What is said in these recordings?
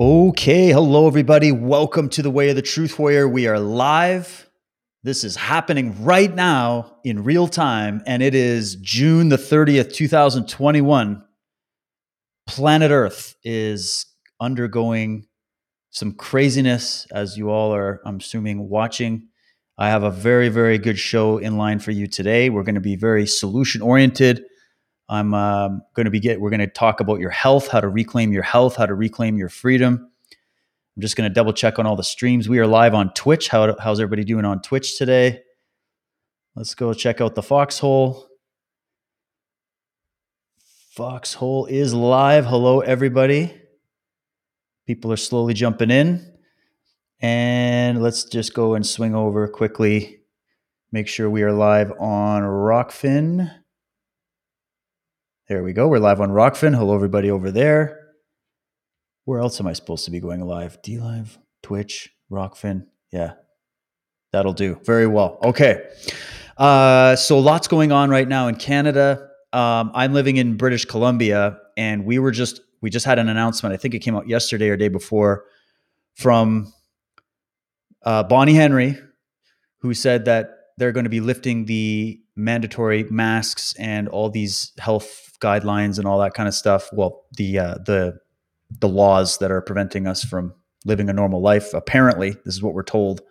Okay, hello everybody. Welcome to the Way of the Truth Warrior. We are live. This is happening right now in real time, and it is June the 30th, 2021. Planet Earth is undergoing some craziness, as you all are, I'm assuming, watching. I have a very, very good show in line for you today. We're going to be very solution oriented I'm um, going to be get. We're going to talk about your health, how to reclaim your health, how to reclaim your freedom. I'm just going to double check on all the streams. We are live on Twitch. How, how's everybody doing on Twitch today? Let's go check out the Foxhole. Foxhole is live. Hello, everybody. People are slowly jumping in. And let's just go and swing over quickly. Make sure we are live on Rokfin. There we go. We're live on Rokfin. Hello, everybody over there. Where else am I supposed to be going live? D Live, Twitch, Rokfin. Yeah, that'll do. Very well. Okay. Uh, so lots going on right now in Canada. Um, I'm living in British Columbia, and we were just we just had an announcement. I think it came out yesterday or day before from uh, Bonnie Henry, who said that they're going to be lifting the mandatory masks and all these health guidelines and all that kind of stuff. Well, the uh, the the laws that are preventing us from living a normal life. Apparently, this is what we're told.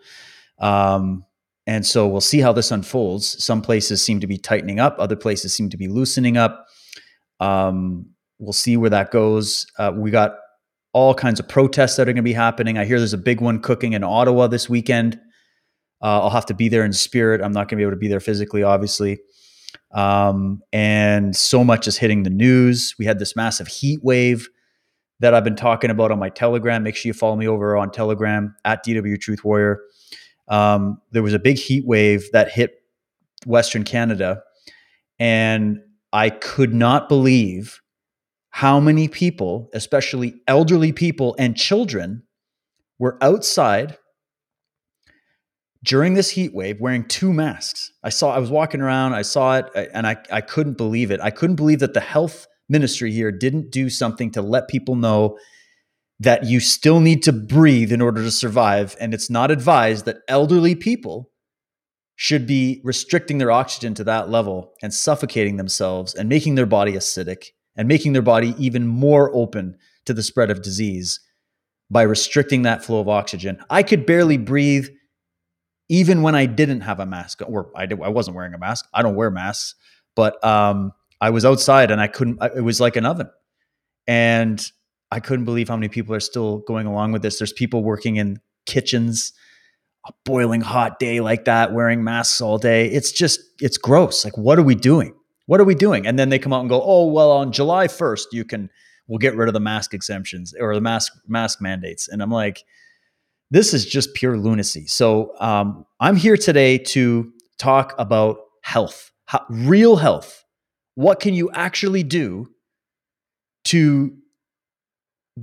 Um, and so we'll see how this unfolds. Some places seem to be tightening up, other places seem to be loosening up. Um, we'll see where that goes. Uh, we got all kinds of protests that are going to be happening. I hear there's a big one cooking in Ottawa this weekend. Uh, I'll have to be there in spirit. I'm not going to be able to be there physically, obviously. Um, and so much is hitting the news. We had this massive heat wave that I've been talking about on my Telegram. Make sure you follow me over on Telegram at DW Truth Warrior. Um, there was a big heat wave that hit Western Canada, and I could not believe how many people, especially elderly people and children, were outside during this heat wave wearing two masks. I saw, I was walking around, I saw it, uh, and I, I couldn't believe it. I couldn't believe that the health ministry here didn't do something to let people know that you still need to breathe in order to survive. And it's not advised that elderly people should be restricting their oxygen to that level and suffocating themselves and making their body acidic and making their body even more open to the spread of disease by restricting that flow of oxygen. I could barely breathe even when I didn't have a mask, or I, did, I wasn't wearing a mask. I don't wear masks, but um, I was outside and I couldn't. It was like an oven, and I couldn't believe how many people are still going along with this. There's people working in kitchens, a boiling hot day like that, wearing masks all day. It's just, it's gross. Like, what are we doing? What are we doing? And then they come out and go, oh, well, on July 1st, you can, we'll get rid of the mask exemptions or the mask mask mandates. And I'm like, this is just pure lunacy. So um, I'm here today to talk about health, how, real health. What can you actually do to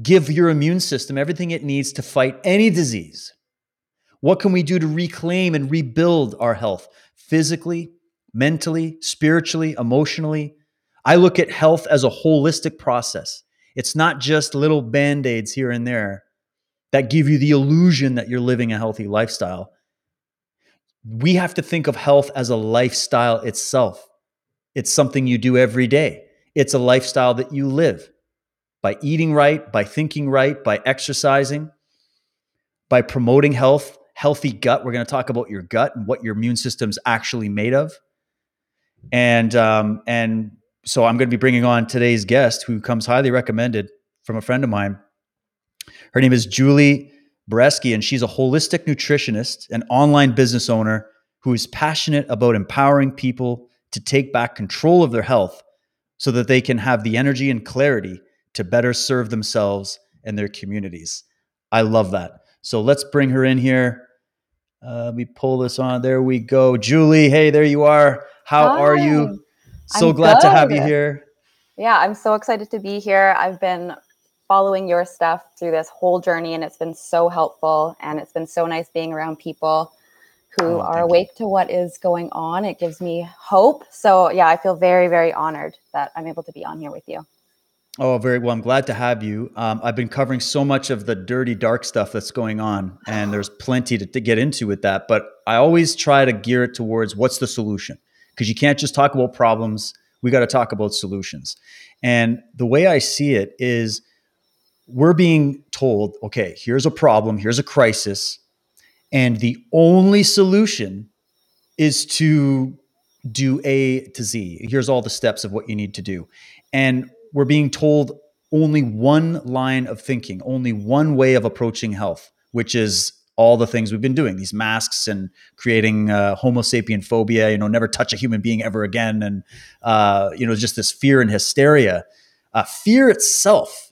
give your immune system everything it needs to fight any disease? What can we do to reclaim and rebuild our health physically, mentally, spiritually, emotionally? I look at health as a holistic process. It's not just little band aids here and there that give you the illusion that you're living a healthy lifestyle. We have to think of health as a lifestyle itself. It's something you do every day. It's a lifestyle that you live by eating right, by thinking right, by exercising, by promoting health, healthy gut. We're going to talk about your gut and what your immune system's actually made of. And um, and so I'm going to be bringing on today's guest, who comes highly recommended from a friend of mine, her name is Julie Bereczki, and she's a holistic nutritionist and online business owner who is passionate about empowering people to take back control of their health so that they can have the energy and clarity to better serve themselves and their communities. I love that. So let's bring her in here. Uh, let me pull this on. There we go. Julie, hey, there you are. How Hi. are you? So I'm glad good. to have you here. Yeah, I'm so excited to be here. I've been following your stuff through this whole journey, and it's been so helpful. And it's been so nice being around people who oh, are awake you. to what is going on. It gives me hope. So, yeah, I feel very, very honored that I'm able to be on here with you. Oh, very well. I'm glad to have you. Um, I've been covering so much of the dirty, dark stuff that's going on, and there's plenty to, to get into with that. But I always try to gear it towards what's the solution because you can't just talk about problems. We got to talk about solutions. And the way I see it is we're being told, okay, here's a problem, here's a crisis, and the only solution is to do A to Z. Here's all the steps of what you need to do. And we're being told only one line of thinking, only one way of approaching health, which is all the things we've been doing these masks and creating uh, homo sapien phobia you know never touch a human being ever again and uh, you know just this fear and hysteria uh, fear itself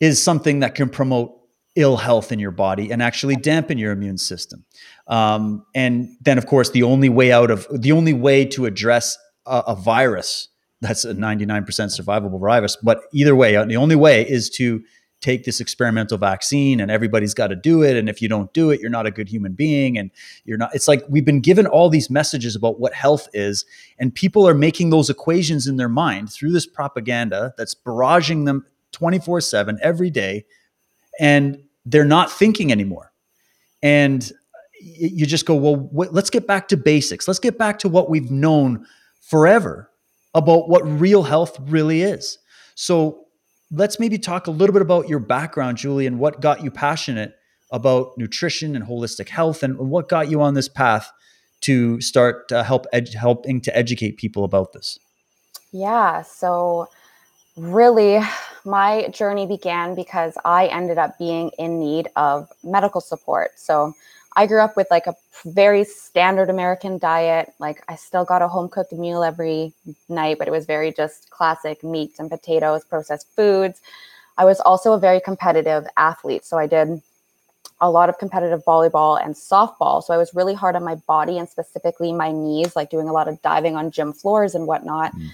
is something that can promote ill health in your body and actually dampen your immune system um, and then of course the only way out of the only way to address a, a virus that's a 99% survivable virus. But either way, uh, the only way is to take this experimental vaccine and everybody's got to do it. And if you don't do it, you're not a good human being. And you're not, it's like we've been given all these messages about what health is. And people are making those equations in their mind through this propaganda that's barraging them 24 7 every day. And they're not thinking anymore. And you just go, well, let's get back to basics. Let's get back to what we've known forever about what real health really is. So let's maybe talk a little bit about your background, Julie, and what got you passionate about nutrition and holistic health, and what got you on this path to start uh, help ed- helping to educate people about this. Yeah, so really, my journey began because I ended up being in need of medical support. So I grew up with like a very standard American diet. Like I still got a home cooked meal every night, but it was very just classic meats and potatoes, processed foods. I was also a very competitive athlete. So I did a lot of competitive volleyball and softball. So I was really hard on my body and specifically my knees, like doing a lot of diving on gym floors and whatnot. Mm.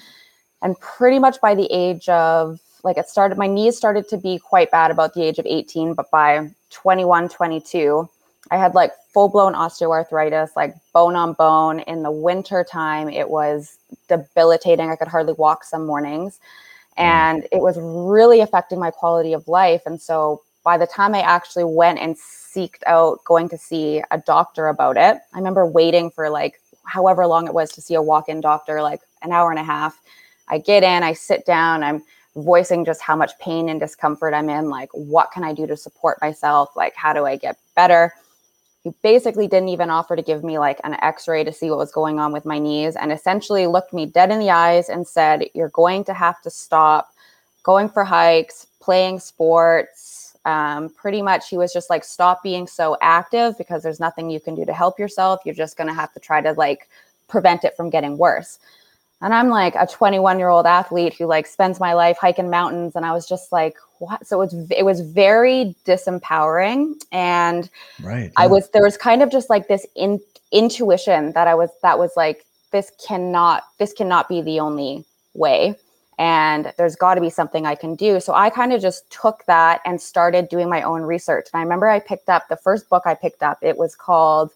And pretty much by the age of like it started, my knees started to be quite bad about the age of 18, but by 21, 22, I had like full blown osteoarthritis, like bone on bone. In the winter time, it was debilitating. I could hardly walk some mornings. Mm. And it was really affecting my quality of life. And so by the time I actually went and seeked out going to see a doctor about it, I remember waiting for like however long it was to see a walk in doctor, like an hour and a half. I get in, I sit down, I'm voicing just how much pain and discomfort I'm in. Like, what can I do to support myself? Like, how do I get better? he basically didn't even offer to give me like an x-ray to see what was going on with my knees and essentially looked me dead in the eyes and said you're going to have to stop going for hikes playing sports um, pretty much he was just like stop being so active because there's nothing you can do to help yourself you're just going to have to try to like prevent it from getting worse and i'm like a 21 year old athlete who like spends my life hiking mountains and i was just like what? So it was it was very disempowering and right yeah. i was there was kind of just like this in, intuition that i was that was like this cannot this cannot be the only way and there's got to be something i can do. So i kind of just took that and started doing my own research. And i remember i picked up the first book i picked up it was called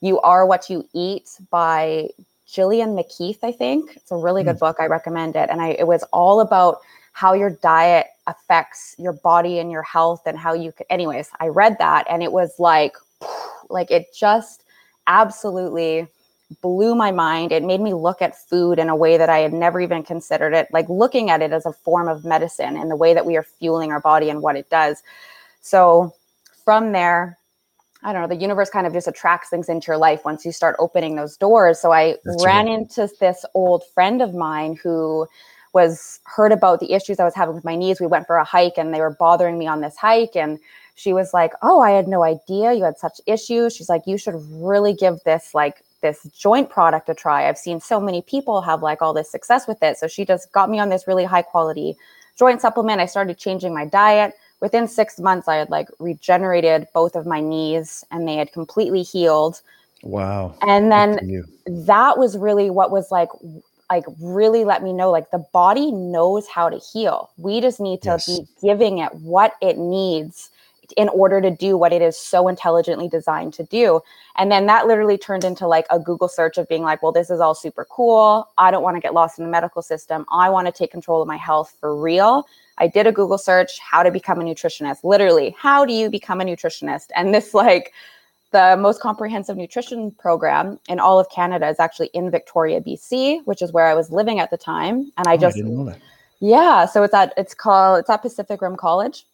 you are what you eat by Gillian McKeith, I think. It's a really good mm. book. I recommend it. And I it was all about how your diet affects your body and your health and how you could anyways, I read that and it was like like it just absolutely blew my mind. It made me look at food in a way that I had never even considered it, like looking at it as a form of medicine and the way that we are fueling our body and what it does. So from there, I don't know, the universe kind of just attracts things into your life once you start opening those doors. So I That's ran right. into this old friend of mine who was heard about the issues I was having with my knees. We went for a hike and they were bothering me on this hike. And she was like, Oh, I had no idea you had such issues. She's like, You should really give this like this joint product a try. I've seen so many people have like all this success with it. So she just got me on this really high quality joint supplement. I started changing my diet within six months, I had like regenerated both of my knees and they had completely healed. Wow. And then that was really what was like, like really let me know like the body knows how to heal. We just need to yes. be giving it what it needs in order to do what it is so intelligently designed to do. And then that literally turned into like a Google search of being like, well, this is all super cool. I don't want to get lost in the medical system. I want to take control of my health for real. I did a Google search, how to become a nutritionist. Literally, how do you become a nutritionist? And this like the most comprehensive nutrition program in all of Canada is actually in Victoria, BC, which is where I was living at the time. And I oh, just I Yeah, so it's at it's called it's at Pacific Rim College.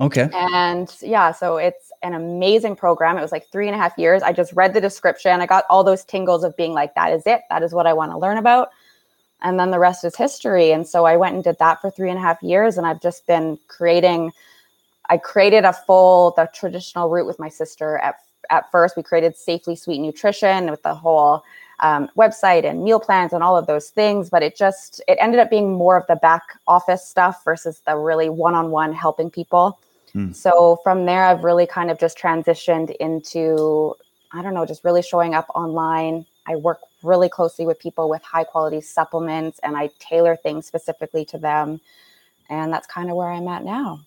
Okay. And yeah, so it's an amazing program. It was like three and a half years. I just read the description. I got all those tingles of being like, that is it. That is what I want to learn about. And then the rest is history. And so I went and did that for three and a half years. And I've just been creating, I created a full, the traditional route with my sister at at first we created safely sweet nutrition with the whole um, website and meal plans and all of those things but it just it ended up being more of the back office stuff versus the really one-on-one helping people mm. so from there i've really kind of just transitioned into i don't know just really showing up online. I work really closely with people with high quality supplements and i tailor things specifically to them. And that's kind of where i'm at now.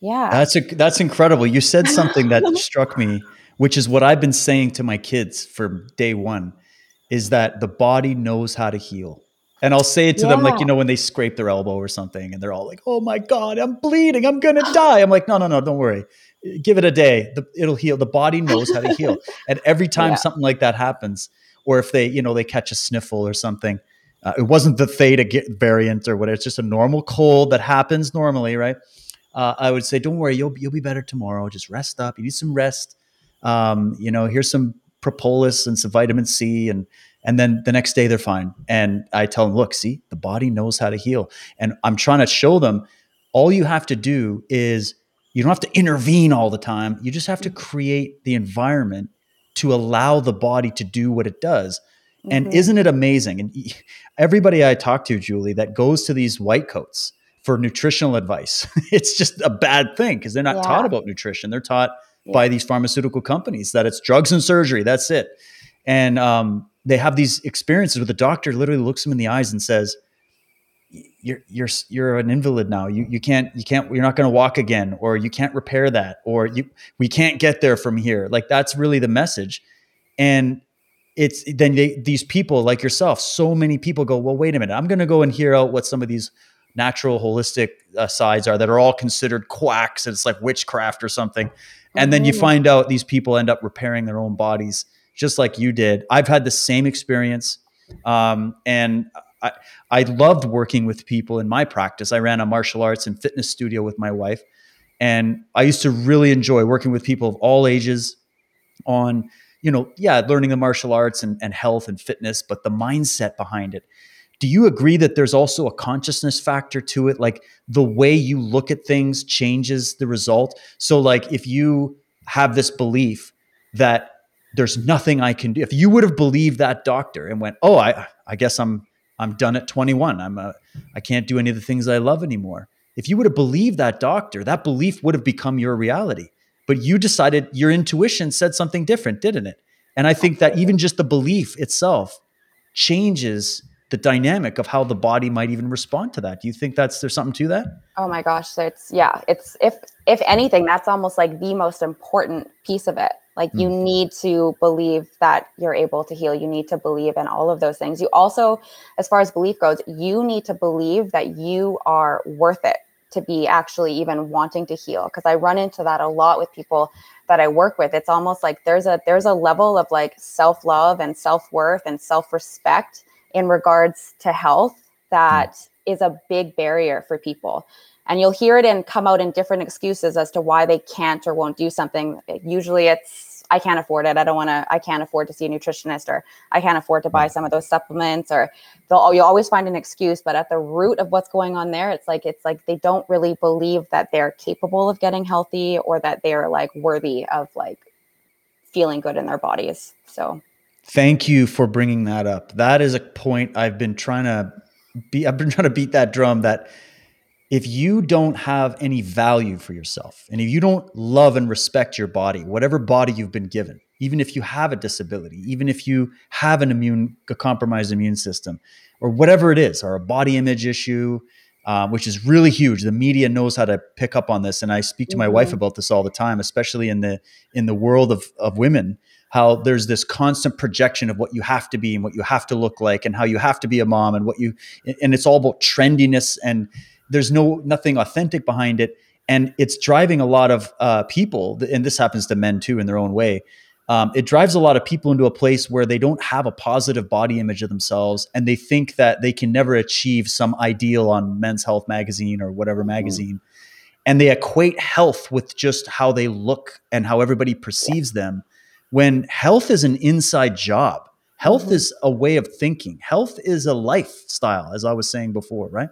Yeah. That's a, that's incredible. You said something that struck me which is what I've been saying to my kids from day one, is that the body knows how to heal. And I'll say it to yeah. them like, you know, when they scrape their elbow or something and they're all like, oh my God, I'm bleeding. I'm going to die. I'm like, no, no, no, don't worry. Give it a day. The, it'll heal. The body knows how to heal. And every time yeah. something like that happens, or if they, you know, they catch a sniffle or something, uh, it wasn't the theta variant or whatever. It's just a normal cold that happens normally, right? Uh, I would say, don't worry, you'll, you'll be better tomorrow. Just rest up. You need some rest um, you know, here's some propolis and some vitamin C and and then the next day they're fine. And I tell them, look, see, the body knows how to heal. And I'm trying to show them all you have to do is you don't have to intervene all the time. You just have to create the environment to allow the body to do what it does. Mm-hmm. And isn't it amazing? And everybody I talk to, Julie, that goes to these white coats for nutritional advice, it's just a bad thing because they're not yeah. taught about nutrition. They're taught yeah. by these pharmaceutical companies that it's drugs and surgery. That's it. And um, they have these experiences where the doctor literally looks them in the eyes and says, you're you're you're an invalid now. You you can't you can't you're not going to walk again, or you can't repair that, or you we can't get there from here. Like that's really the message, and it's then they, these people like yourself. So many people go, well, wait a minute, I'm going to go and hear out what some of these natural holistic uh, sides are that are all considered quacks. And it's like witchcraft or something. And then you mm-hmm. find out these people end up repairing their own bodies just like you did. I've had the same experience. Um, and I, I loved working with people in my practice. I ran a martial arts and fitness studio with my wife. And I used to really enjoy working with people of all ages on, you know, yeah, learning the martial arts and, and health and fitness, but the mindset behind it do you agree that there's also a consciousness factor to it like the way you look at things changes the result so like if you have this belief that there's nothing i can do if you would have believed that doctor and went oh i i guess i'm i'm done at 21 i'm a i can't do any of the things i love anymore if you would have believed that doctor that belief would have become your reality but you decided your intuition said something different didn't it and i think that even just the belief itself changes the dynamic of how the body might even respond to that. Do you think that's there's something to that? Oh my gosh, it's yeah, it's if if anything, that's almost like the most important piece of it. Like mm. you need to believe that you're able to heal. You need to believe in all of those things. You also, as far as belief goes, you need to believe that you are worth it to be actually even wanting to heal. Because I run into that a lot with people that I work with. It's almost like there's a there's a level of like self-love and self-worth and self-respect in regards to health that mm. is a big barrier for people. And you'll hear it and come out in different excuses as to why they can't or won't do something. Usually it's I can't afford it. I don't want to. I can't afford to see a nutritionist, or I can't afford to buy hmm. some of those supplements, or they'll. You always find an excuse, but at the root of what's going on there, it's like it's like they don't really believe that they're capable of getting healthy, or that they're like worthy of like feeling good in their bodies. So Thank you for bringing that up. That is a point I've been trying to be I've been trying to beat that drum that if you don't have any value for yourself and if you don't love and respect your body, whatever body you've been given, even if you have a disability, even if you have an immune a compromised immune system or whatever it is, or a body image issue, um, which is really huge. The media knows how to pick up on this, and I speak to my mm-hmm. wife about this all the time, especially in the in the world of of women. How there's this constant projection of what you have to be and what you have to look like, and how you have to be a mom, and what you and it's all about trendiness, and there's no nothing authentic behind it, and it's driving a lot of uh, people, and this happens to men too in their own way um, it drives a lot of people into a place where they don't have a positive body image of themselves and they think that they can never achieve some ideal on men's health magazine or whatever mm-hmm. magazine mm. and they equate health with just how they look and how everybody perceives them when health is an inside job health mm-hmm. is a way of thinking health is a lifestyle as i was saying before right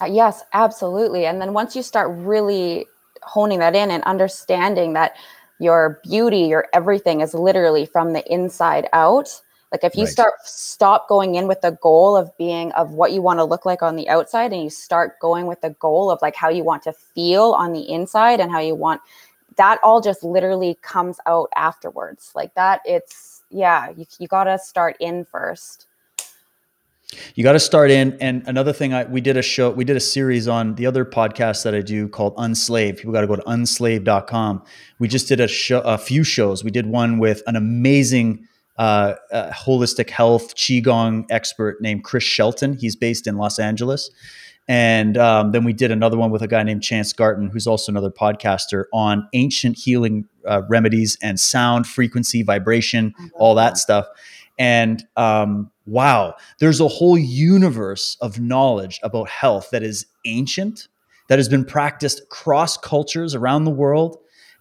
uh, yes absolutely and then once you start really honing that in and understanding that your beauty, your everything is literally from the inside out. Like if you right. start stop going in with the goal of being of what you want to look like on the outside and you start going with the goal of like how you want to feel on the inside and how you want that all just literally comes out afterwards. Like that it's yeah, you you got to start in first. You got to start in. And another thing, I we did a show, we did a series on the other podcast that I do called Unslave. People got to go to unslave.com. We just did a show, a few shows. We did one with an amazing uh, uh, holistic health qigong expert named Chris Shelton. He's based in Los Angeles. And um, then we did another one with a guy named Chance Garton, who's also another podcaster on ancient healing uh, remedies and sound, frequency, vibration, all that stuff. And um, wow, there's a whole universe of knowledge about health that is ancient, that has been practiced cross cultures around the world.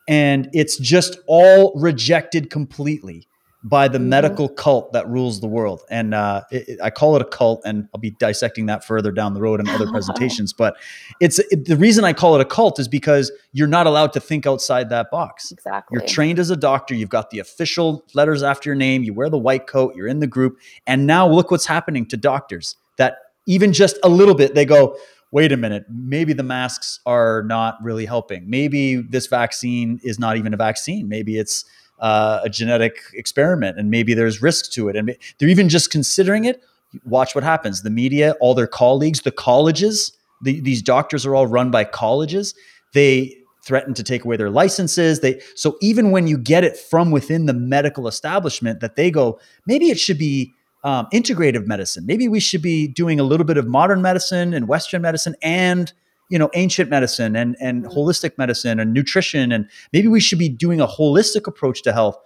And it's just all rejected completely by the mm-hmm. medical cult that rules the world. And uh, it, it, I call it a cult, and I'll be dissecting that further down the road in other presentations. But it's it, the reason I call it a cult is because you're not allowed to think outside that box. Exactly. You're trained as a doctor. You've got the official letters after your name. You wear the white coat. You're in the group. And now look what's happening to doctors. That even just a little bit, they go, wait a minute, maybe the masks are not really helping. Maybe this vaccine is not even a vaccine. Maybe it's uh, a genetic experiment and maybe there's risk to it. And they're even just considering it. Watch what happens. The media all their colleagues the colleges the, these doctors are all run by colleges. They threaten to take away their licenses. They so even when you get it from within the medical establishment that they go maybe it should be um, integrative medicine. Maybe we should be doing a little bit of modern medicine and western medicine and you know ancient medicine and and mm-hmm. holistic medicine and nutrition and maybe we should be doing a holistic approach to health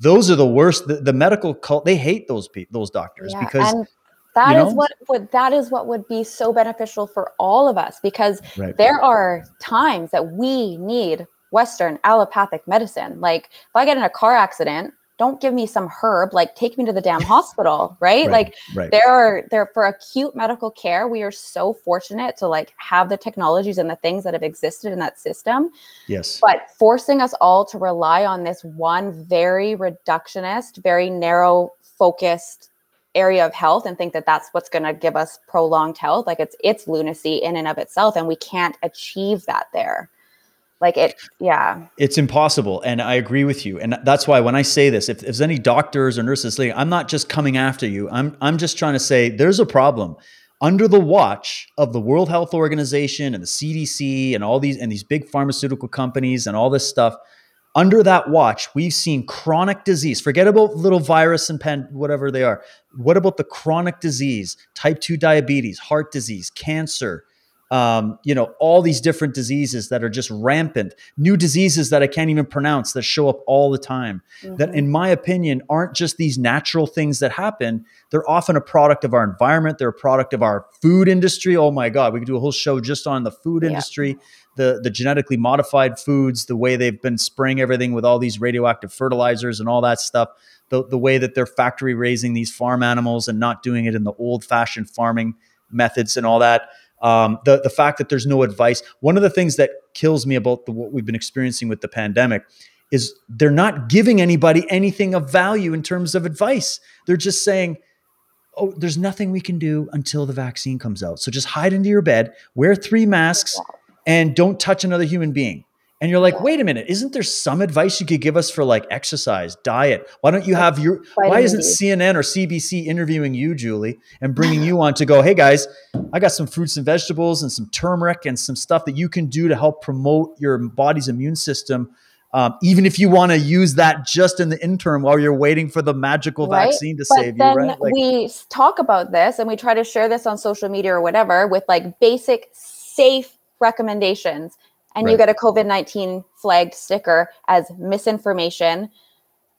those are the worst the, the medical cult they hate those people those doctors yeah, because and that you know? is what would that is what would be so beneficial for all of us because right. there are times that we need western allopathic medicine like if i get in a car accident don't give me some herb like take me to the damn hospital right? right, like right. there are there for acute medical care we are so fortunate to like have the technologies and the things that have existed in that system yes but forcing us all to rely on this one very reductionist very narrow focused area of health and think that that's what's going to give us prolonged health like it's it's lunacy in and of itself and we can't achieve that there like it yeah. It's impossible and i agree with you and that's why when i say this if, if there's any doctors or nurses listening i'm not just coming after you. I'm i'm just trying to say there's a problem. Under the watch of the world health organization and the cdc and all these and these big pharmaceutical companies and all this stuff under that watch we've seen chronic disease forget about little virus and pen whatever they are. What about the chronic disease type 2 diabetes heart disease cancer um, you know, all these different diseases that are just rampant, new diseases that I can't even pronounce that show up all the time. Mm-hmm. That, in my opinion, aren't just these natural things that happen. They're often a product of our environment. They're a product of our food industry. Oh my God, we could do a whole show just on the food yeah. industry, the the genetically modified foods, the way they've been spraying everything with all these radioactive fertilizers and all that stuff. The, the way that they're factory raising these farm animals and not doing it in the old fashioned farming methods and all that um, the the fact that there's no advice. One of the things that kills me about the, what we've been experiencing with the pandemic is they're not giving anybody anything of value in terms of advice. They're just saying, "Oh, there's nothing we can do until the vaccine comes out. So just hide into your bed, wear three masks, and don't touch another human being." And you're like, wait a minute, isn't there some advice you could give us for like exercise, diet? Why don't you have your, why isn't CNN or CBC interviewing you, Julie, and bringing you on to go, hey guys, I got some fruits and vegetables and some turmeric and some stuff that you can do to help promote your body's immune system. Um, even if you want to use that just in the interim while you're waiting for the magical right? vaccine to but save then you, right? Like, we talk about this and we try to share this on social media or whatever with like basic, safe recommendations and right. you get a COVID 19 flagged sticker as misinformation,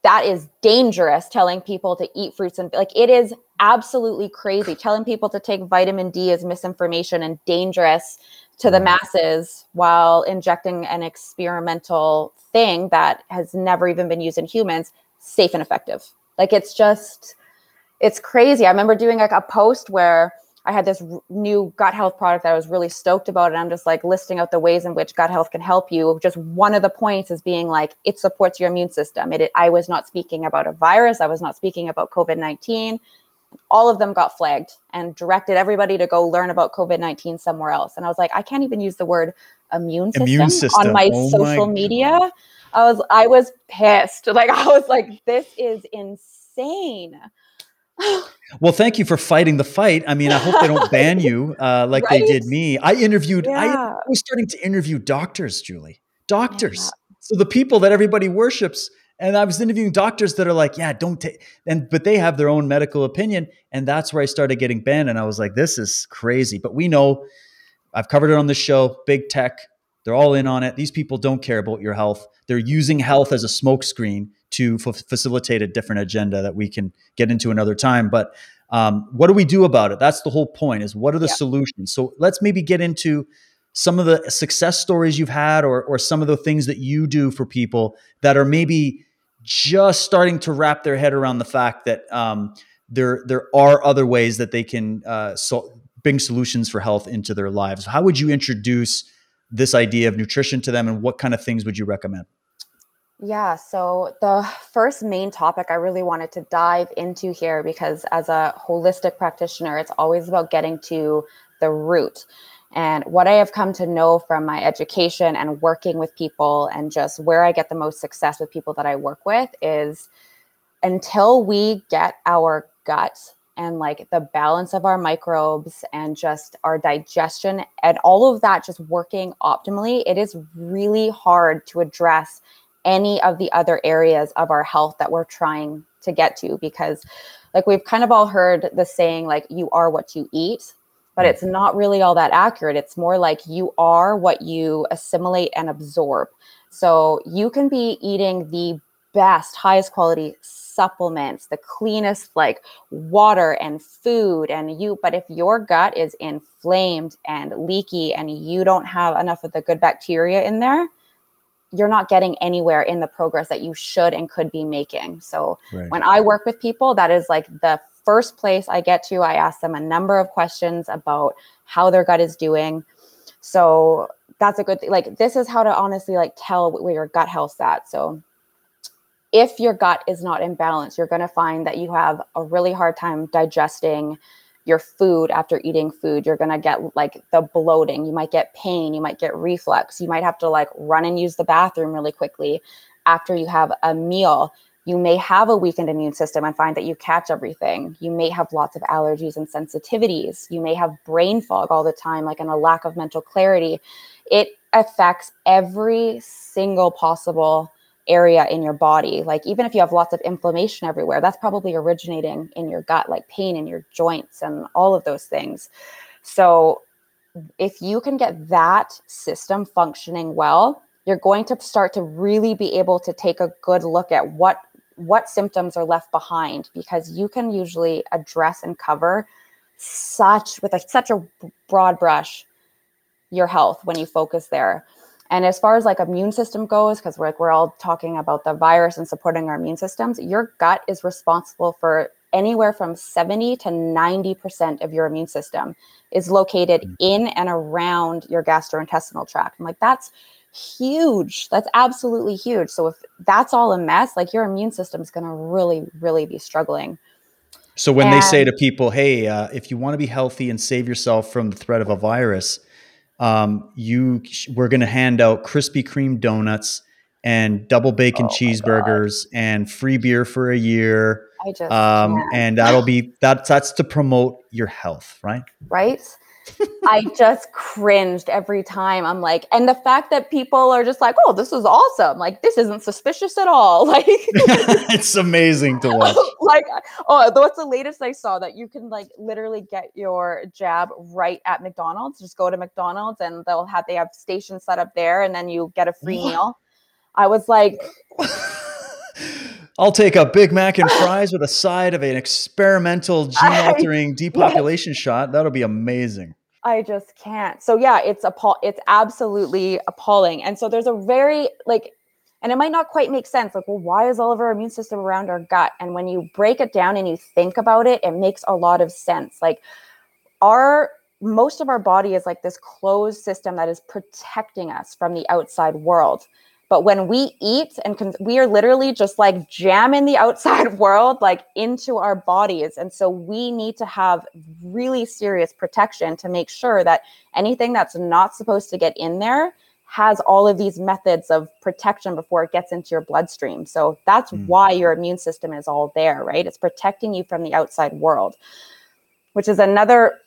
that is dangerous telling people to eat fruits and like it is absolutely crazy. Telling people to take vitamin D is misinformation and dangerous to the masses while injecting an experimental thing that has never even been used in humans safe and effective. Like it's just it's crazy. I remember doing like a post where I had this new gut health product that I was really stoked about. And I'm just like listing out the ways in which gut health can help you. Just one of the points is being like, it supports your immune system. It, it I was not speaking about a virus, I was not speaking about COVID 19. All of them got flagged and directed everybody to go learn about COVID 19 somewhere else. And I was like, I can't even use the word immune system, immune system. on my oh social my media. I was I was pissed. Like I was like, this is insane. well, thank you for fighting the fight. I mean, I hope they don't ban you uh, like right? they did me. I interviewed. Yeah. I was starting to interview doctors, Julie. Doctors. Yeah. So the people that everybody worships, and I was interviewing doctors that are like, "Yeah, don't take," and but they have their own medical opinion, and that's where I started getting banned. And I was like, "This is crazy." But we know, I've covered it on the show. Big tech, they're all in on it. These people don't care about your health. They're using health as a smokescreen to f- facilitate a different agenda that we can get into another time. But um, what do we do about it? That's the whole point. Is what are the yeah. solutions? So let's maybe get into some of the success stories you've had, or or some of the things that you do for people that are maybe just starting to wrap their head around the fact that um, there there are other ways that they can uh, so bring solutions for health into their lives. How would you introduce this idea of nutrition to them, and what kind of things would you recommend? Yeah, so the first main topic I really wanted to dive into here because as a holistic practitioner, it's always about getting to the root. And what I have come to know from my education and working with people and just where I get the most success with people that I work with is until we get our gut and like the balance of our microbes and just our digestion and all of that just working optimally, it is really hard to address any of the other areas of our health that we're trying to get to because like we've kind of all heard the saying like you are what you eat but mm. it's not really all that accurate it's more like you are what you assimilate and absorb so you can be eating the best highest quality supplements the cleanest like water and food and you but if your gut is inflamed and leaky and you don't have enough of the good bacteria in there you're not getting anywhere in the progress that you should and could be making. So right. when I work with people, that is like the first place I get to. I ask them a number of questions about how their gut is doing. So that's a good thing. Like this is how to honestly like tell where your gut health's at. So if your gut is not in balance, you're going to find that you have a really hard time digesting your food after eating food you're going to get like the bloating you might get pain you might get reflux you might have to like run and use the bathroom really quickly after you have a meal. You may have a weakened immune system and find that you catch everything. You may have lots of allergies and sensitivities. You may have brain fog all the time like and a lack of mental clarity. It affects every single possible area in your body. Like even if you have lots of inflammation everywhere, that's probably originating in your gut, like pain in your joints and all of those things. So if you can get that system functioning well, you're going to start to really be able to take a good look at what what symptoms are left behind because you can usually address and cover such with a, such a broad brush your health when you focus there and as far as like immune system goes, because we're like we're all talking about the virus and supporting our immune systems, your gut is responsible for anywhere from 70 to 90% of your immune system is located mm. in and around your gastrointestinal tract. I'm like, that's huge. That's absolutely huge. So if that's all a mess, like your immune system is going to really, really be struggling. So when and, they say to people, "Hey, uh, if you want to be healthy and save yourself from the threat of a virus, um, you we're going to hand out Krispy Kreme donuts and double bacon oh cheeseburgers and free beer for a year. I just um, and that'll be that's that's to promote your health, right? Right. I just cringed every time. I'm like, and the fact that people are just like, oh, this is awesome. Like, this isn't suspicious at all. Like, it's amazing to watch. like, oh, what's the latest I saw that you can like literally get your jab right at McDonald's? Just go to McDonald's and they'll have they have stations set up there, and then you get a free meal. I was like. I'll take a Big Mac and fries with a side of an experimental gene altering depopulation shot. That'll be amazing. I just can't. So yeah, it's appall it's absolutely appalling. And so there's a very like and it might not quite make sense like well why is all of our immune system around our gut and when you break it down and you think about it it makes a lot of sense like our most of our body is like this closed system that is protecting us from the outside world but when we eat and con- we are literally just like jamming the outside world like into our bodies. And so we need to have really serious protection to make sure that anything that's not supposed to get in there has all of these methods of protection before it gets into your bloodstream. So that's mm. why your immune system is all there, right? It's protecting you from the outside world, which is another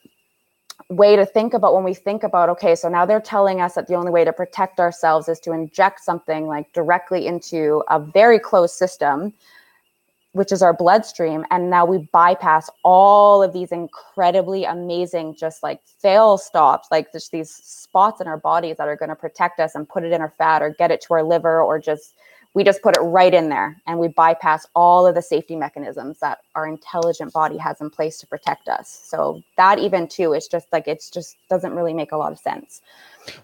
way to think about when we think about okay so now they're telling us that the only way to protect ourselves is to inject something like directly into a very closed system which is our bloodstream and now we bypass all of these incredibly amazing just like fail stops like just these spots in our bodies that are going to protect us and put it in our fat or get it to our liver or just we just put it right in there and we bypass all of the safety mechanisms that our intelligent body has in place to protect us so that even too is just like it's just doesn't really make a lot of sense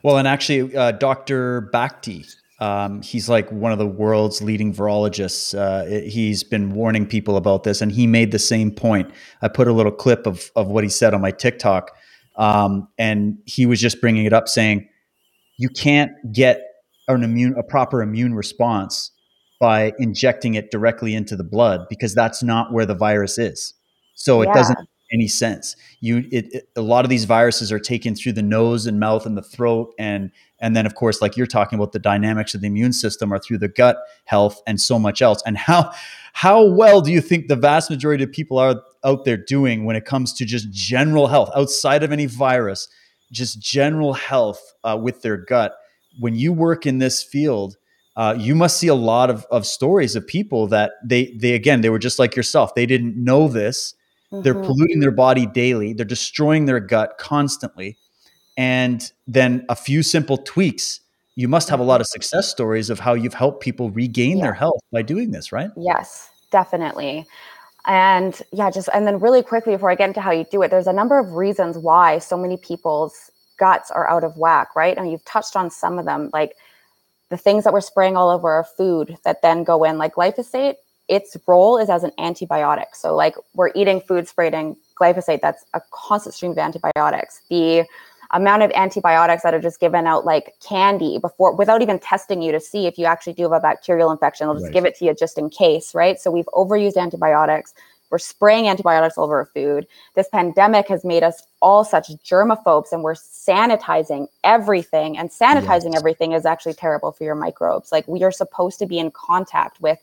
well and actually uh, dr bhakdi um, he's like one of the world's leading virologists. Uh, he's been warning people about this, and he made the same point. I put a little clip of of what he said on my TikTok, um, and he was just bringing it up, saying, "You can't get an immune a proper immune response by injecting it directly into the blood because that's not where the virus is. So it yeah. doesn't make any sense. You it, it, a lot of these viruses are taken through the nose and mouth and the throat and and then of course like you're talking about the dynamics of the immune system are through the gut health and so much else. And how how well do you think the vast majority of people are out there doing when it comes to just general health outside of any virus, just general health uh, with their gut? When you work in this field, uh, you must see a lot of, of stories of people that they they again they were just like yourself. They didn't know this. Mm-hmm. They're polluting their body daily. They're destroying their gut constantly, and then a few simple tweaks. You must have a lot of success stories of how you've helped people regain yeah. their health by doing this, right? Yes, definitely. And yeah, just and then really quickly before I get into how you do it, there's a number of reasons why so many people's guts are out of whack, right? And you've touched on some of them, like the things that we're spraying all over our food that then go in, like glyphosate. Its role is as an antibiotic. So, like we're eating food sprayed in glyphosate, that's a constant stream of antibiotics. The amount of antibiotics that are just given out like candy before without even testing you to see if you actually do have a bacterial infection. They'll just right. give it to you just in case, right? So we've overused antibiotics. We're spraying antibiotics over our food. This pandemic has made us all such germaphobes and we're sanitizing everything. And sanitizing yes. everything is actually terrible for your microbes. Like we are supposed to be in contact with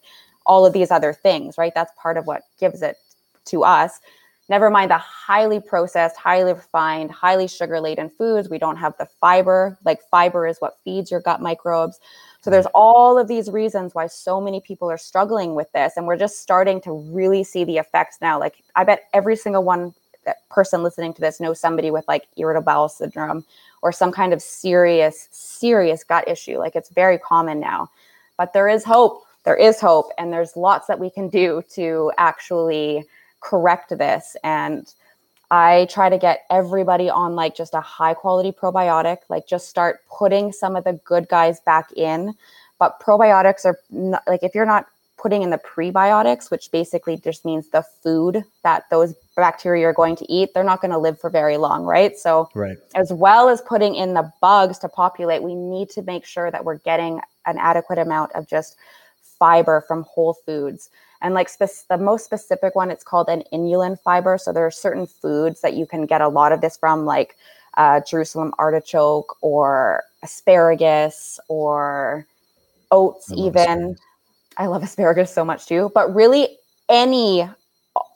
all of these other things, right? That's part of what gives it to us. Never mind the highly processed, highly refined, highly sugar laden foods. We don't have the fiber. Like fiber is what feeds your gut microbes. So there's all of these reasons why so many people are struggling with this. And we're just starting to really see the effects now. Like I bet every single one uh, person listening to this knows somebody with like irritable bowel syndrome or some kind of serious, serious gut issue. Like it's very common now. But there is hope. There is hope. And there's lots that we can do to actually correct this. And I try to get everybody on like just a high quality probiotic, like just start putting some of the good guys back in. But probiotics are not, like if you're not putting in the prebiotics, which basically just means the food that those bacteria are going to eat, they're not going to live for very long, right? So, right. as well as putting in the bugs to populate, we need to make sure that we're getting an adequate amount of just fiber from whole foods. And like spe- the most specific one, it's called an inulin fiber. So there are certain foods that you can get a lot of this from, like uh, Jerusalem artichoke or asparagus or oats, I even. Asparagus. I love asparagus so much too. But really, any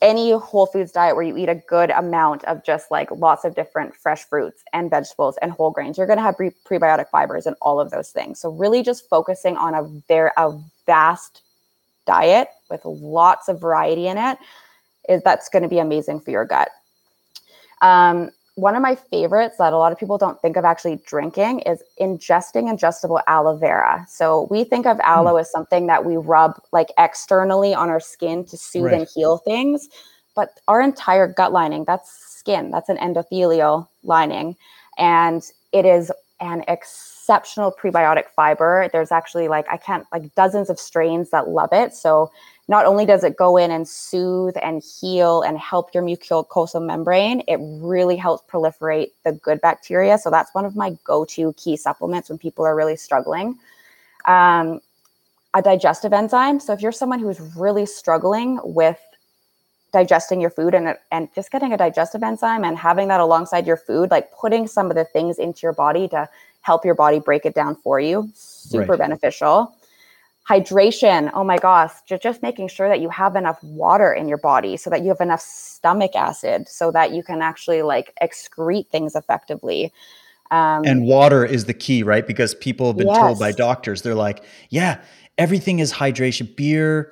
any whole foods diet where you eat a good amount of just like lots of different fresh fruits and vegetables and whole grains, you're going to have pre- prebiotic fibers and all of those things. So really just focusing on a very a vast diet with lots of variety in it is that's going to be amazing for your gut. Um, one of my favorites that a lot of people don't think of actually drinking is ingesting ingestible aloe vera. So we think of aloe mm. as something that we rub like externally on our skin to soothe right. and heal things, but our entire gut lining, that's skin, that's an endothelial lining, and it is an exceptional prebiotic fiber. There's actually like I can't like dozens of strains that love it. So not only does it go in and soothe and heal and help your mucosal membrane, it really helps proliferate the good bacteria. So that's one of my go-to key supplements when people are really struggling. Um, a digestive enzyme. So if you're someone who's really struggling with digesting your food and and just getting a digestive enzyme and having that alongside your food, like putting some of the things into your body to help your body break it down for you, super right. beneficial. Hydration oh my gosh just, just making sure that you have enough water in your body so that you have enough stomach acid so that you can actually like excrete things effectively. Um, and water is the key right? Because people have been yes. told by doctors they're like yeah everything is hydration. Beer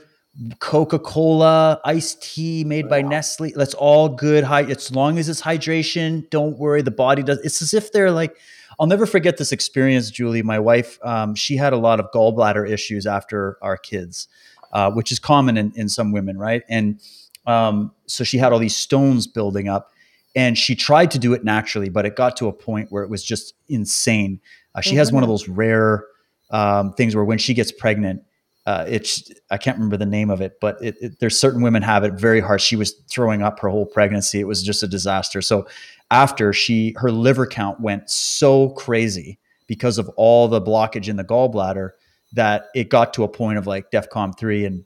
coca-cola iced tea made by nestle that's all good high as long as it's hydration don't worry the body does it's as if they're like I'll never forget this experience, Julie. My wife, um, she had a lot of gallbladder issues after our kids, uh, which is common in, in some women, right? And um, so she had all these stones building up, and she tried to do it naturally, but it got to a point where it was just insane. Uh, she mm-hmm. has one of those rare um, things where when she gets pregnant, uh, it's I can't remember the name of it, but it, it, there's certain women have it very hard. She was throwing up her whole pregnancy. It was just a disaster. So after she her liver count went so crazy because of all the blockage in the gallbladder that it got to a point of like DEFCON three and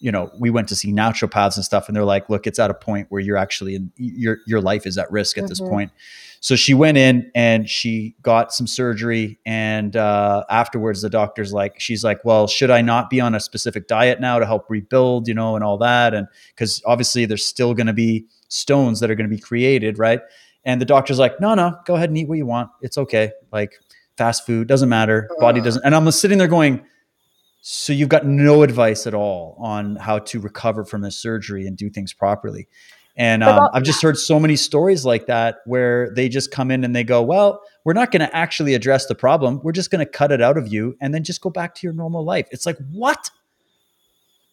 you know we went to see naturopaths and stuff and they're like look it's at a point where you're actually in your your life is at risk at mm-hmm. this point so she went in and she got some surgery and uh, afterwards the doctor's like she's like well should i not be on a specific diet now to help rebuild you know and all that and because obviously there's still going to be stones that are going to be created right and the doctor's like, no, no, go ahead and eat what you want. It's okay. Like fast food doesn't matter. Body doesn't. And I'm sitting there going, so you've got no advice at all on how to recover from this surgery and do things properly. And um, I've just heard so many stories like that where they just come in and they go, well, we're not going to actually address the problem. We're just going to cut it out of you and then just go back to your normal life. It's like, what?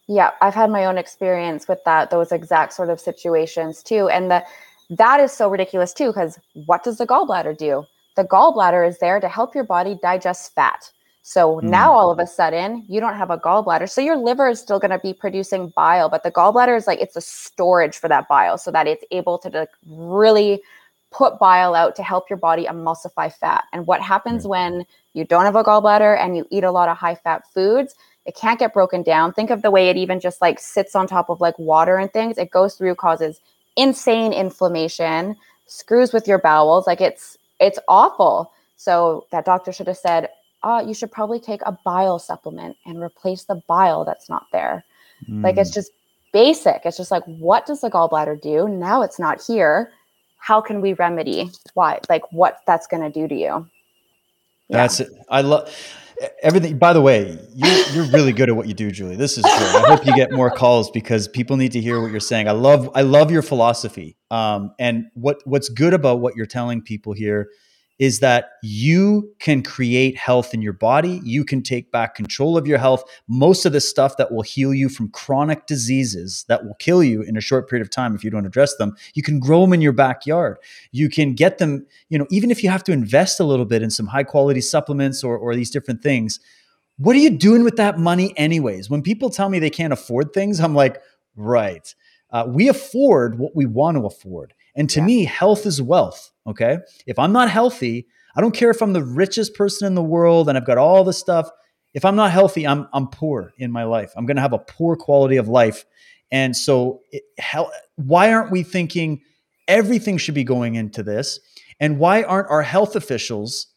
Yeah, I've had my own experience with that, those exact sort of situations too. And the, that is so ridiculous too, because what does the gallbladder do? The gallbladder is there to help your body digest fat. So mm. now all of a sudden you don't have a gallbladder. So your liver is still going to be producing bile, but the gallbladder is like it's a storage for that bile so that it's able to like, really put bile out to help your body emulsify fat. And what happens mm. when you don't have a gallbladder and you eat a lot of high fat foods? It can't get broken down. Think of the way it even just like sits on top of like water and things. It goes through, causes insane inflammation, screws with your bowels. Like it's it's awful. So that doctor should have said, "Oh, you should probably take a bile supplement and replace the bile that's not there." Mm. Like it's mm. just basic. It's just like, what does the gallbladder do? Now it's not here. How can we remedy why? Like what that's going to do to you? Yeah. That's it. I love everything by the way you, you're really good at what you do julie this is great i hope you get more calls because people need to hear what you're saying i love i love your philosophy um, and what what's good about what you're telling people here is that you can create health in your body. You can take back control of your health. Most of the stuff that will heal you from chronic diseases that will kill you in a short period of time if you don't address them, you can grow them in your backyard. You can get them, you know, even if you have to invest a little bit in some high quality supplements or, or these different things. What are you doing with that money, anyways? When people tell me they can't afford things, I'm like, right. Uh, we afford what we want to afford. And to yeah. me, health is wealth. Okay. If I'm not healthy, I don't care if I'm the richest person in the world and I've got all the stuff. If I'm not healthy, I'm, I'm poor in my life. I'm going to have a poor quality of life. And so, it, why aren't we thinking everything should be going into this? And why aren't our health officials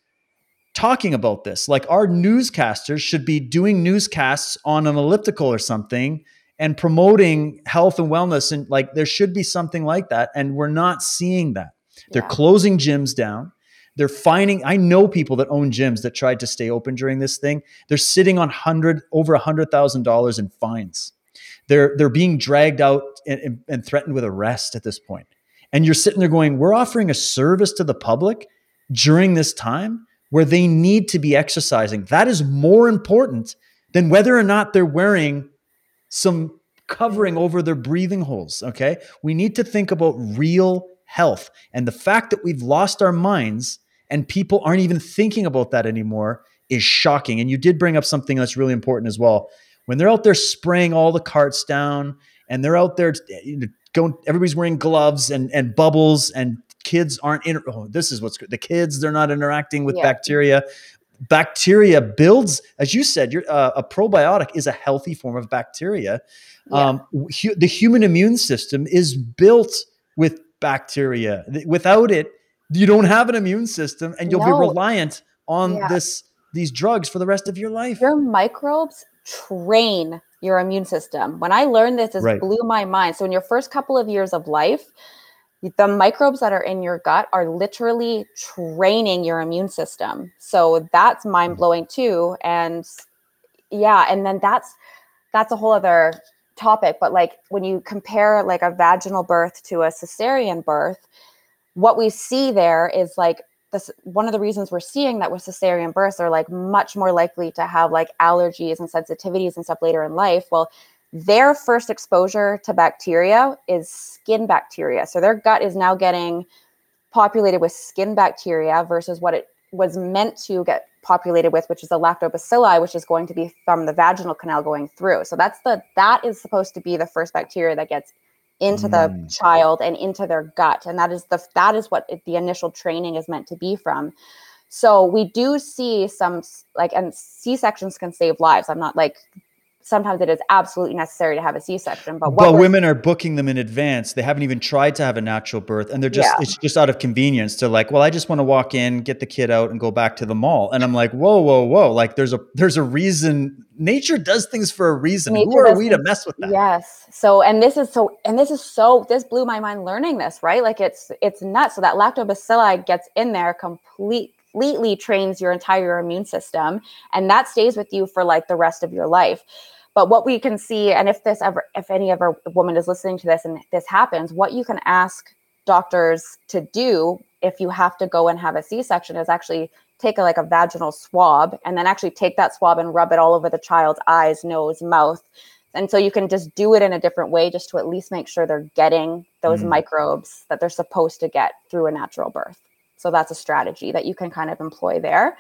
talking about this? Like our newscasters should be doing newscasts on an elliptical or something and promoting health and wellness. And like there should be something like that. And we're not seeing that. They're closing gyms down. They're finding. I know people that own gyms that tried to stay open during this thing. They're sitting on hundred over a hundred thousand dollars in fines. They're they're being dragged out and, and threatened with arrest at this point. And you're sitting there going, "We're offering a service to the public during this time where they need to be exercising. That is more important than whether or not they're wearing some covering over their breathing holes. Okay. We need to think about real health. And the fact that we've lost our minds and people aren't even thinking about that anymore is shocking. And you did bring up something that's really important as well. When they're out there spraying all the carts down and they're out there going, everybody's wearing gloves and, and bubbles and kids aren't in. Oh, this is what's good. The kids, they're not interacting with yeah. bacteria. Bacteria builds, as you said, uh, a probiotic is a healthy form of bacteria. Yeah. Um, hu- the human immune system is built with bacteria. Without it, you don't have an immune system and you'll no. be reliant on yeah. this these drugs for the rest of your life. Your microbes train your immune system. When I learned this, it right. blew my mind. So in your first couple of years of life, the microbes that are in your gut are literally training your immune system. So that's mm. mind blowing too. And yeah, and then that's that's a whole other topic, but like when you compare like a vaginal birth to a cesarean birth, what we see there is like this one of the reasons we're seeing that with cesarean births are like much more likely to have like allergies and sensitivities and stuff later in life. Well, their first exposure to bacteria is skin bacteria. So their gut is now getting populated with skin bacteria versus what it was meant to get populated with, which is the lactobacilli, which is going to be from the vaginal canal going through. So that's the that is supposed to be the first bacteria that gets into mm. the child and into their gut, and that is the that is what it, the initial training is meant to be from. So we do see some like and C sections can save lives. I'm not like sometimes it is absolutely necessary to have a C-section. But but women are booking them in advance. They haven't even tried to have a natural birth, and they're just yeah. it's just out of convenience. They're like, well, I just want to walk in, get the kid out, and go back to the mall. And I'm like, whoa, whoa, whoa! Like there's a there's a reason. Nature does things for a reason. Nature Who are we to mess with that? Yes. So and this is so and this is so this blew my mind learning this right. Like it's it's nuts. So that lactobacilli gets in there complete completely trains your entire immune system and that stays with you for like the rest of your life but what we can see, and if this ever, if any ever woman is listening to this and this happens, what you can ask doctors to do if you have to go and have a C-section is actually take a, like a vaginal swab and then actually take that swab and rub it all over the child's eyes, nose, mouth. And so you can just do it in a different way just to at least make sure they're getting those mm. microbes that they're supposed to get through a natural birth. So that's a strategy that you can kind of employ there.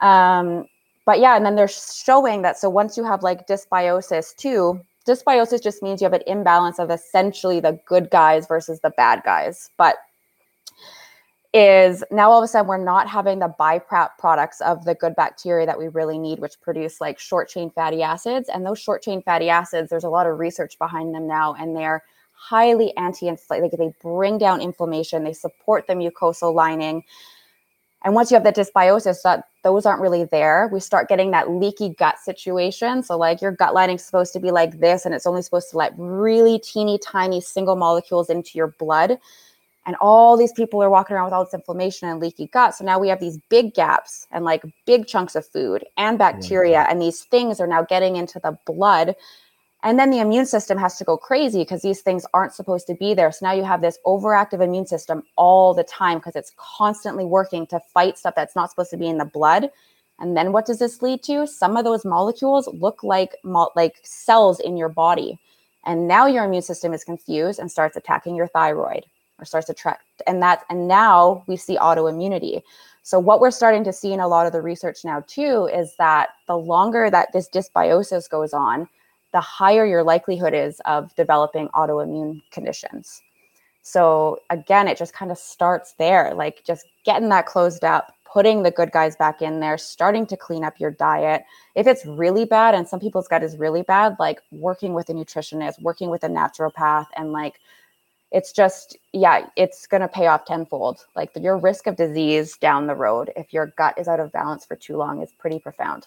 Um, but yeah, and then they're showing that so once you have like dysbiosis too, dysbiosis just means you have an imbalance of essentially the good guys versus the bad guys. But is now all of a sudden we're not having the byproducts of the good bacteria that we really need, which produce like short chain fatty acids. And those short chain fatty acids, there's a lot of research behind them now, and they're highly anti-inflammatory. Like they bring down inflammation, they support the mucosal lining. And once you have that dysbiosis, that those aren't really there. We start getting that leaky gut situation. So like your gut lining is supposed to be like this, and it's only supposed to let really teeny tiny single molecules into your blood. And all these people are walking around with all this inflammation and leaky gut. So now we have these big gaps and like big chunks of food and bacteria. Yeah. And these things are now getting into the blood and then the immune system has to go crazy because these things aren't supposed to be there. So now you have this overactive immune system all the time because it's constantly working to fight stuff that's not supposed to be in the blood. And then what does this lead to? Some of those molecules look like like cells in your body. And now your immune system is confused and starts attacking your thyroid or starts to track and that and now we see autoimmunity. So what we're starting to see in a lot of the research now too is that the longer that this dysbiosis goes on, the higher your likelihood is of developing autoimmune conditions. So again, it just kind of starts there, like just getting that closed up, putting the good guys back in there, starting to clean up your diet. If it's really bad, and some people's gut is really bad, like working with a nutritionist, working with a naturopath, and like it's just yeah it's going to pay off tenfold like your risk of disease down the road if your gut is out of balance for too long is pretty profound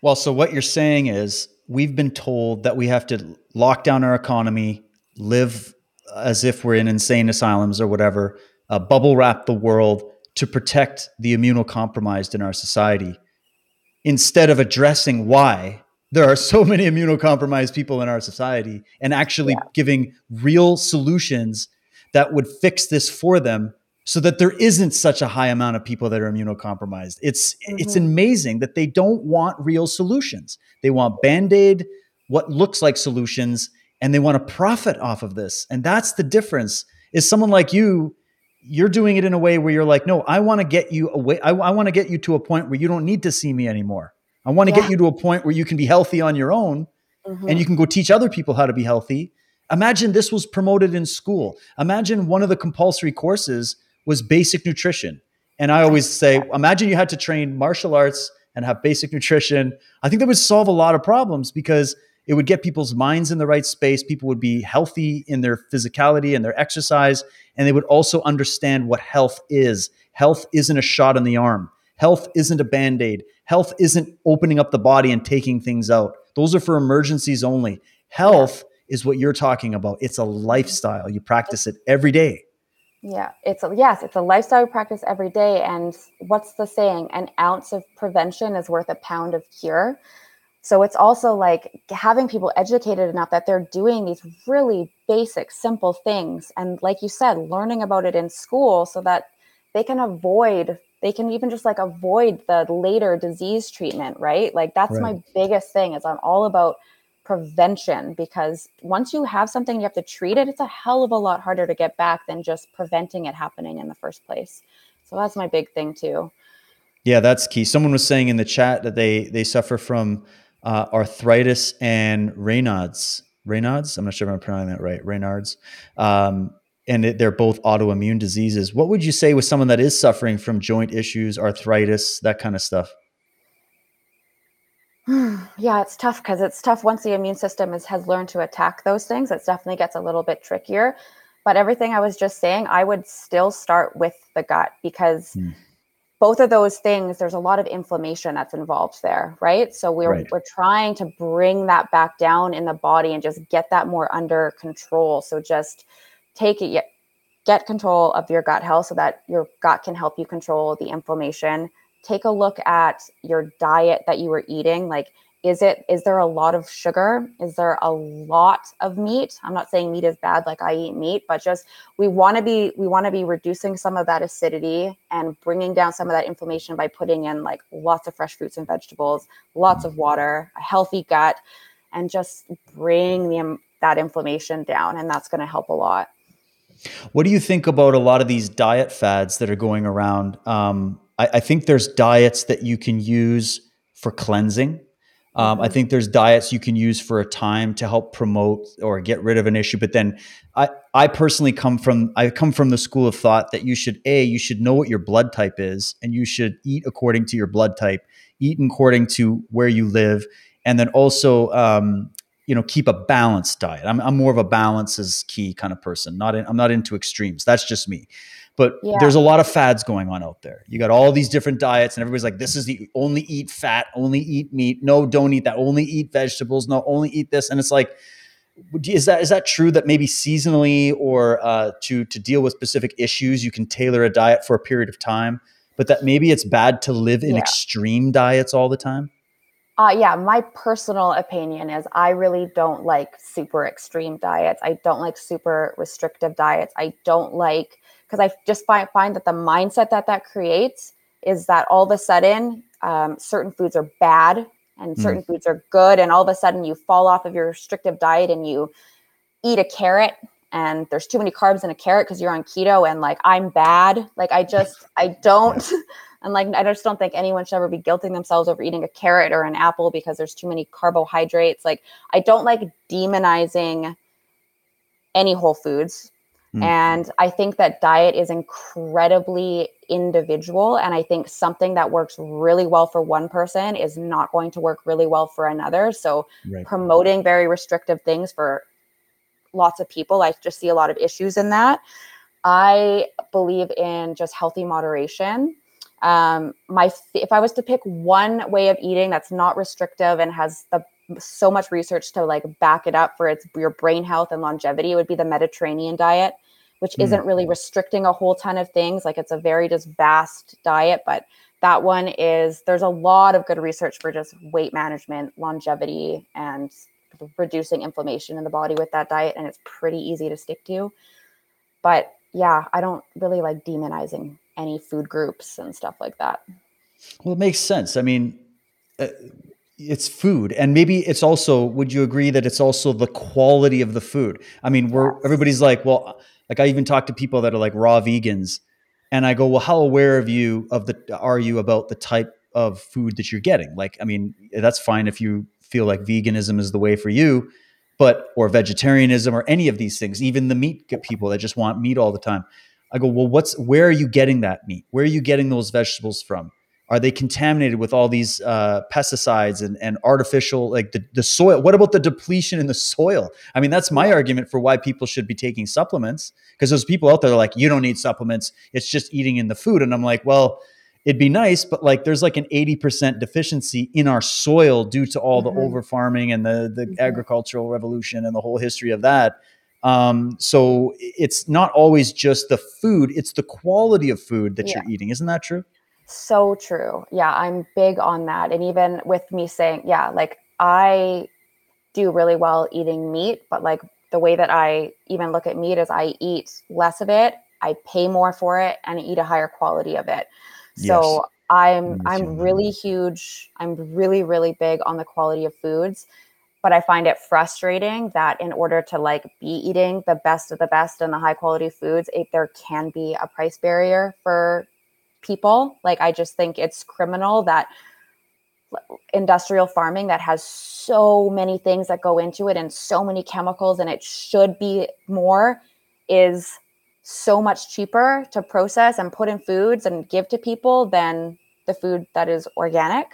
well so what you're saying is we've been told that we have to lock down our economy live as if we're in insane asylums or whatever uh, bubble wrap the world to protect the immunocompromised in our society instead of addressing why there are so many immunocompromised people in our society and actually yeah. giving real solutions that would fix this for them so that there isn't such a high amount of people that are immunocompromised. It's mm-hmm. it's amazing that they don't want real solutions. They want band-aid what looks like solutions and they want to profit off of this. And that's the difference. Is someone like you you're doing it in a way where you're like, "No, I want to get you away I, I want to get you to a point where you don't need to see me anymore." I want to yeah. get you to a point where you can be healthy on your own mm-hmm. and you can go teach other people how to be healthy. Imagine this was promoted in school. Imagine one of the compulsory courses was basic nutrition. And I always say, imagine you had to train martial arts and have basic nutrition. I think that would solve a lot of problems because it would get people's minds in the right space. People would be healthy in their physicality and their exercise. And they would also understand what health is. Health isn't a shot in the arm. Health isn't a band aid. Health isn't opening up the body and taking things out. Those are for emergencies only. Health is what you're talking about. It's a lifestyle. You practice it every day. Yeah, it's a, yes, it's a lifestyle practice every day. And what's the saying? An ounce of prevention is worth a pound of cure. So it's also like having people educated enough that they're doing these really basic, simple things. And like you said, learning about it in school so that they can avoid they can even just like avoid the later disease treatment right like that's right. my biggest thing is i'm all about prevention because once you have something you have to treat it it's a hell of a lot harder to get back than just preventing it happening in the first place. So that's my big thing too. Yeah that's key. Someone was saying in the chat that they they suffer from uh, arthritis and raynaud's raynaud's? I'm not sure if i'm pronouncing that right raynaud's. Um, and it, they're both autoimmune diseases. What would you say with someone that is suffering from joint issues, arthritis, that kind of stuff? yeah, it's tough because it's tough once the immune system is, has learned to attack those things. It definitely gets a little bit trickier. But everything I was just saying, I would still start with the gut because hmm. both of those things, there's a lot of inflammation that's involved there, right? So we're right. we're trying to bring that back down in the body and just get that more under control. So just take it get control of your gut health so that your gut can help you control the inflammation take a look at your diet that you were eating like is it is there a lot of sugar? Is there a lot of meat? I'm not saying meat is bad like i eat meat but just we want to be we want to be reducing some of that acidity and bringing down some of that inflammation by putting in like lots of fresh fruits and vegetables lots of water a healthy gut and just bring the, that inflammation down and that's going to help a lot. What do you think about a lot of these diet fads that are going around? Um, I, I, think there's diets that you can use for cleansing. Um, I mm-hmm. think there's diets you can use for a time to help promote or get rid of an issue. But then I, I personally come from I come from the school of thought that you should a you should know what your blood type is and you should eat according to your blood type, eat according to where you live, and then also um, you know keep a balanced diet i'm, I'm more of a balance is key kind of person not in, i'm not into extremes that's just me but yeah. there's a lot of fads going on out there you got all these different diets and everybody's like this is the only eat fat only eat meat no don't eat that only eat vegetables no only eat this and it's like is that is that true that maybe seasonally or uh, to to deal with specific issues you can tailor a diet for a period of time but that maybe it's bad to live in yeah. extreme diets all the time uh, yeah, my personal opinion is I really don't like super extreme diets. I don't like super restrictive diets. I don't like because I just find find that the mindset that that creates is that all of a sudden um, certain foods are bad and hmm. certain mm. foods are good, and all of a sudden you fall off of your restrictive diet and you eat a carrot and there's too many carbs in a carrot because you're on keto and like I'm bad. Like I just I don't And like, I just don't think anyone should ever be guilting themselves over eating a carrot or an apple because there's too many carbohydrates. Like, I don't like demonizing any whole foods. Mm. And I think that diet is incredibly individual. And I think something that works really well for one person is not going to work really well for another. So, right. promoting very restrictive things for lots of people. I just see a lot of issues in that. I believe in just healthy moderation. Um, my if I was to pick one way of eating that's not restrictive and has the so much research to like back it up for its your brain health and longevity, would be the Mediterranean diet, which mm. isn't really restricting a whole ton of things. Like it's a very just vast diet, but that one is there's a lot of good research for just weight management, longevity, and reducing inflammation in the body with that diet, and it's pretty easy to stick to. But yeah, I don't really like demonizing any food groups and stuff like that. Well, it makes sense. I mean, uh, it's food, and maybe it's also. Would you agree that it's also the quality of the food? I mean, we're everybody's like, well, like I even talk to people that are like raw vegans, and I go, well, how aware of you of the are you about the type of food that you're getting? Like, I mean, that's fine if you feel like veganism is the way for you, but or vegetarianism or any of these things, even the meat people that just want meat all the time. I go, well, what's where are you getting that meat? Where are you getting those vegetables from? Are they contaminated with all these uh, pesticides and, and artificial like the, the soil? What about the depletion in the soil? I mean, that's my argument for why people should be taking supplements because there's people out there are like, you don't need supplements. It's just eating in the food. And I'm like, well, it'd be nice, but like there's like an 80% deficiency in our soil due to all mm-hmm. the over farming and the, the mm-hmm. agricultural revolution and the whole history of that. Um, so it's not always just the food, it's the quality of food that yeah. you're eating. Isn't that true? So true. Yeah, I'm big on that. And even with me saying, yeah, like I do really well eating meat, but like the way that I even look at meat is I eat less of it, I pay more for it, and I eat a higher quality of it. So yes. I'm I'm really huge. I'm really really big on the quality of foods, but I find it frustrating that in order to like be eating the best of the best and the high quality foods, it, there can be a price barrier for people. Like I just think it's criminal that industrial farming that has so many things that go into it and so many chemicals and it should be more is so much cheaper to process and put in foods and give to people than the food that is organic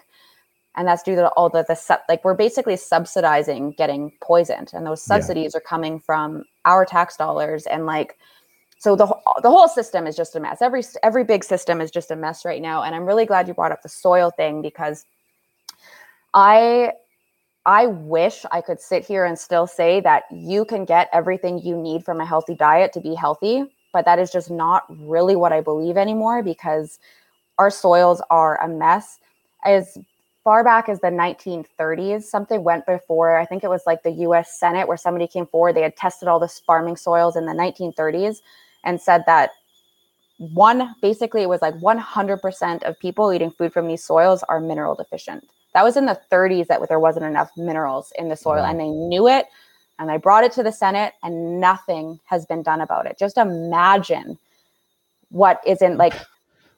and that's due to all the the like we're basically subsidizing getting poisoned and those subsidies yeah. are coming from our tax dollars and like so the the whole system is just a mess every every big system is just a mess right now and i'm really glad you brought up the soil thing because i i wish i could sit here and still say that you can get everything you need from a healthy diet to be healthy but that is just not really what I believe anymore because our soils are a mess. As far back as the 1930s, something went before, I think it was like the US Senate, where somebody came forward. They had tested all the farming soils in the 1930s and said that one basically it was like 100% of people eating food from these soils are mineral deficient. That was in the 30s that there wasn't enough minerals in the soil, wow. and they knew it and I brought it to the Senate and nothing has been done about it. Just imagine what isn't like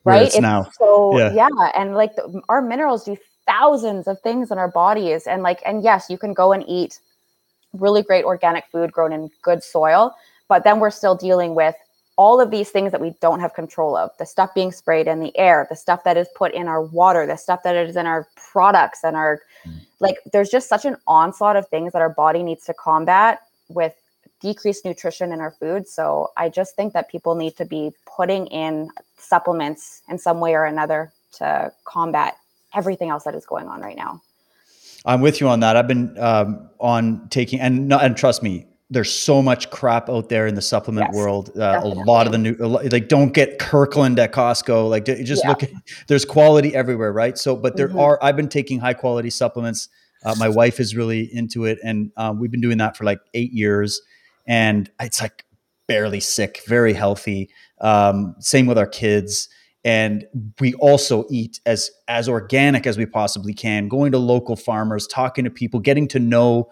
right it's, it's now. so yeah. yeah and like the, our minerals do thousands of things in our bodies and like and yes you can go and eat really great organic food grown in good soil but then we're still dealing with all of these things that we don't have control of the stuff being sprayed in the air the stuff that is put in our water the stuff that is in our products and our mm. like there's just such an onslaught of things that our body needs to combat with decreased nutrition in our food. So i just think that people need to be putting in supplements in some way or another to combat everything else that is going on right now. I'm with you on that. I've been um, on taking and and trust me there's so much crap out there in the supplement yes, world. Uh, a lot of the new, like, don't get Kirkland at Costco. Like, just yeah. look at, there's quality everywhere, right? So, but there mm-hmm. are, I've been taking high quality supplements. Uh, my wife is really into it. And um, we've been doing that for like eight years. And it's like barely sick, very healthy. Um, same with our kids. And we also eat as as organic as we possibly can, going to local farmers, talking to people, getting to know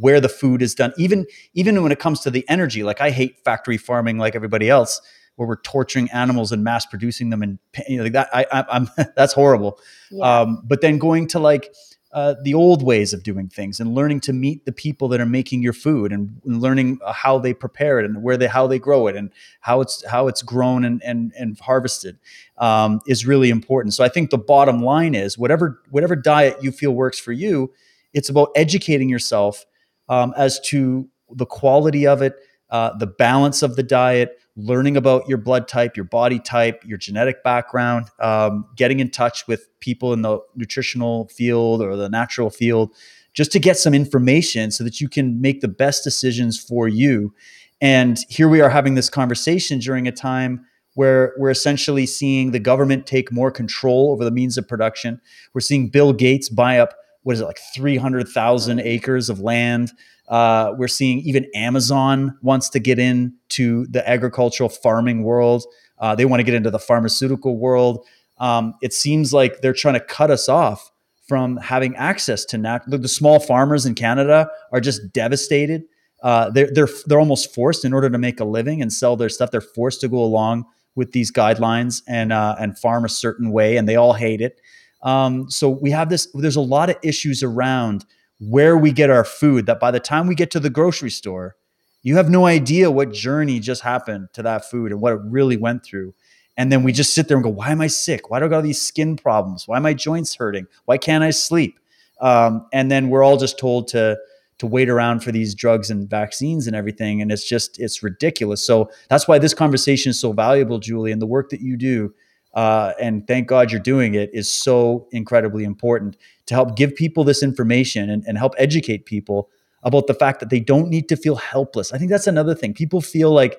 where the food is done even even when it comes to the energy. Like i hate factory farming like everybody else where we're torturing animals and mass producing them and you know, like that I, I am that's horrible. Yeah. um, but then going to like uh, the old ways of doing things and learning to meet the people that are making your food and, and learning how they prepare it and where they how they grow it and how it's how it's grown and and, and harvested um, is really important. So i think the bottom line is whatever whatever diet you feel works for you it's about educating yourself um, as to the quality of it, uh, the balance of the diet, learning about your blood type, your body type, your genetic background, um, getting in touch with people in the nutritional field or the natural field, just to get some information so that you can make the best decisions for you. And here we are having this conversation during a time where we're essentially seeing the government take more control over the means of production. We're seeing Bill Gates buy up, what is it, like 300,000 acres of land. Uh, we're seeing even Amazon wants to get into the agricultural farming world. Uh, they want to get into the pharmaceutical world. Um, it seems like they're trying to cut us off from having access to nat- the small farmers in Canada are just devastated. Uh, they're they're they're almost forced in order to make a living and sell their stuff. They're forced to go along with these guidelines and uh, and farm a certain way, and they all hate it. Um, so we have this. There's a lot of issues around where we get our food. That by the time we get to the grocery store, you have no idea what journey just happened to that food and what it really went through. And then we just sit there and go, "Why am I sick? Why do I got all these skin problems? Why are my joints hurting? Why can't I sleep?" Um, and then we're all just told to to wait around for these drugs and vaccines and everything and it's just it's ridiculous so that's why this conversation is so valuable julie and the work that you do uh, and thank god you're doing it is so incredibly important to help give people this information and, and help educate people about the fact that they don't need to feel helpless. I think that's another thing. People feel like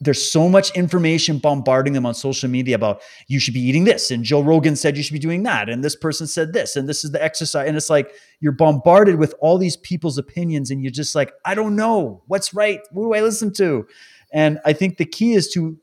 there's so much information bombarding them on social media about you should be eating this and Joe Rogan said you should be doing that and this person said this and this is the exercise and it's like you're bombarded with all these people's opinions and you're just like I don't know. What's right? What do I listen to? And I think the key is to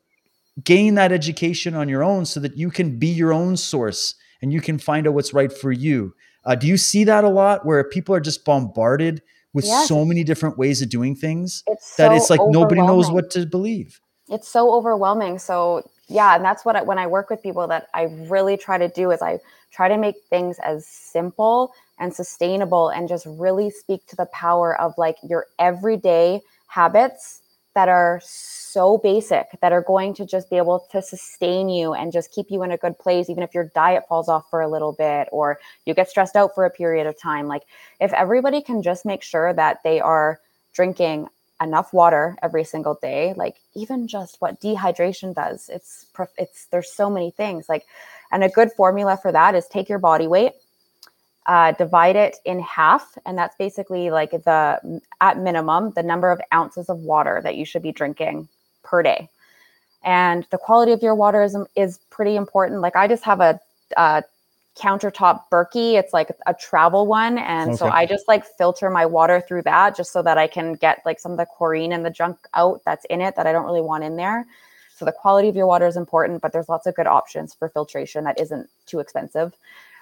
gain that education on your own so that you can be your own source and you can find out what's right for you. Uh, do you see that a lot where people are just bombarded with yes. so many different ways of doing things it's that so it's like nobody knows what to believe? It's so overwhelming. So yeah and that's what I, when i work with people that i really try to do is i try to make things as simple and sustainable and just really speak to the power of like your everyday habits that are so basic that are going to just be able to sustain you and just keep you in a good place even if your diet falls off for a little bit or you get stressed out for a period of time. Like if everybody can just make sure that they are drinking enough water every single day like even just what dehydration does it's it's there's so many things. Like and a good formula for that is take your body weight uh, divide it in half and that's basically like the at minimum the number of ounces of water that you should be drinking per day and the quality of your water is, is pretty important like i just have a, a countertop Berkey. It's like a travel one. And okay. so I just like filter my water through that just so that I can get like some of the chlorine and the junk out that's in it that I don't really want in there. So the quality of your water is important, but there's lots of good options for filtration that isn't too expensive.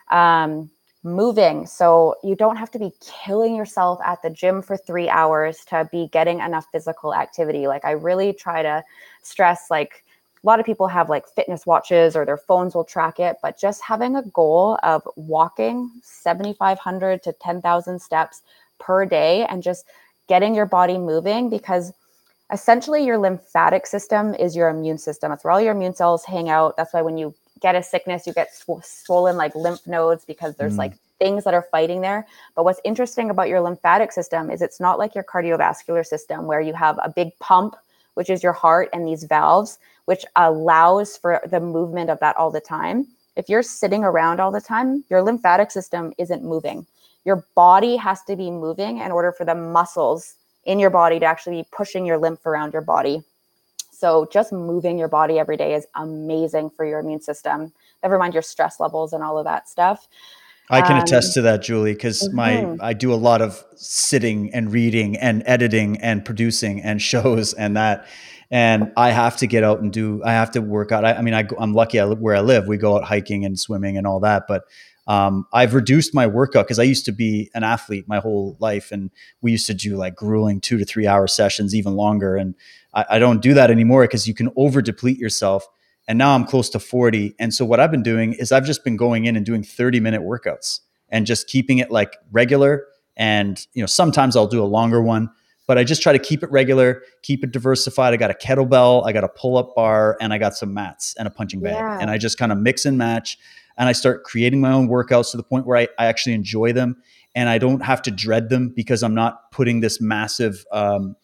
Um, moving. So you don't have to be killing yourself at the gym for three hours to be getting enough physical activity. Like I really try to stress like a lot of people have like fitness watches or their phones will track it, but just having a goal of walking 7,500 to 10,000 steps per day and just getting your body moving because essentially your lymphatic system is your immune system. That's where all your immune cells hang out. That's why when you get a sickness, you get sw- swollen like lymph nodes because there's mm. like things that are fighting there. But what's interesting about your lymphatic system is it's not like your cardiovascular system where you have a big pump, which is your heart and these valves which allows for the movement of that all the time. If you're sitting around all the time, your lymphatic system isn't moving. Your body has to be moving in order for the muscles in your body to actually be pushing your lymph around your body. So just moving your body every day is amazing for your immune system. Never mind your stress levels and all of that stuff. I can um, attest to that, Julie, because mm-hmm. my I do a lot of sitting and reading and editing and producing and shows and that and I have to get out and do. I have to work out. I, I mean, I, I'm lucky I, where I live. We go out hiking and swimming and all that, but um, I've reduced my workout because I used to be an athlete my whole life, and we used to do like grueling two to three hour sessions, even longer. And I, I don't do that anymore because you can over deplete yourself. And now I'm close to 40. And so what I've been doing is I've just been going in and doing 30 minute workouts and just keeping it like regular. And you know, sometimes I'll do a longer one but I just try to keep it regular, keep it diversified. I got a kettlebell, I got a pull up bar, and I got some mats and a punching bag. Yeah. And I just kind of mix and match. And I start creating my own workouts to the point where I, I actually enjoy them. and I don't have to dread them because I'm not putting this massive, um,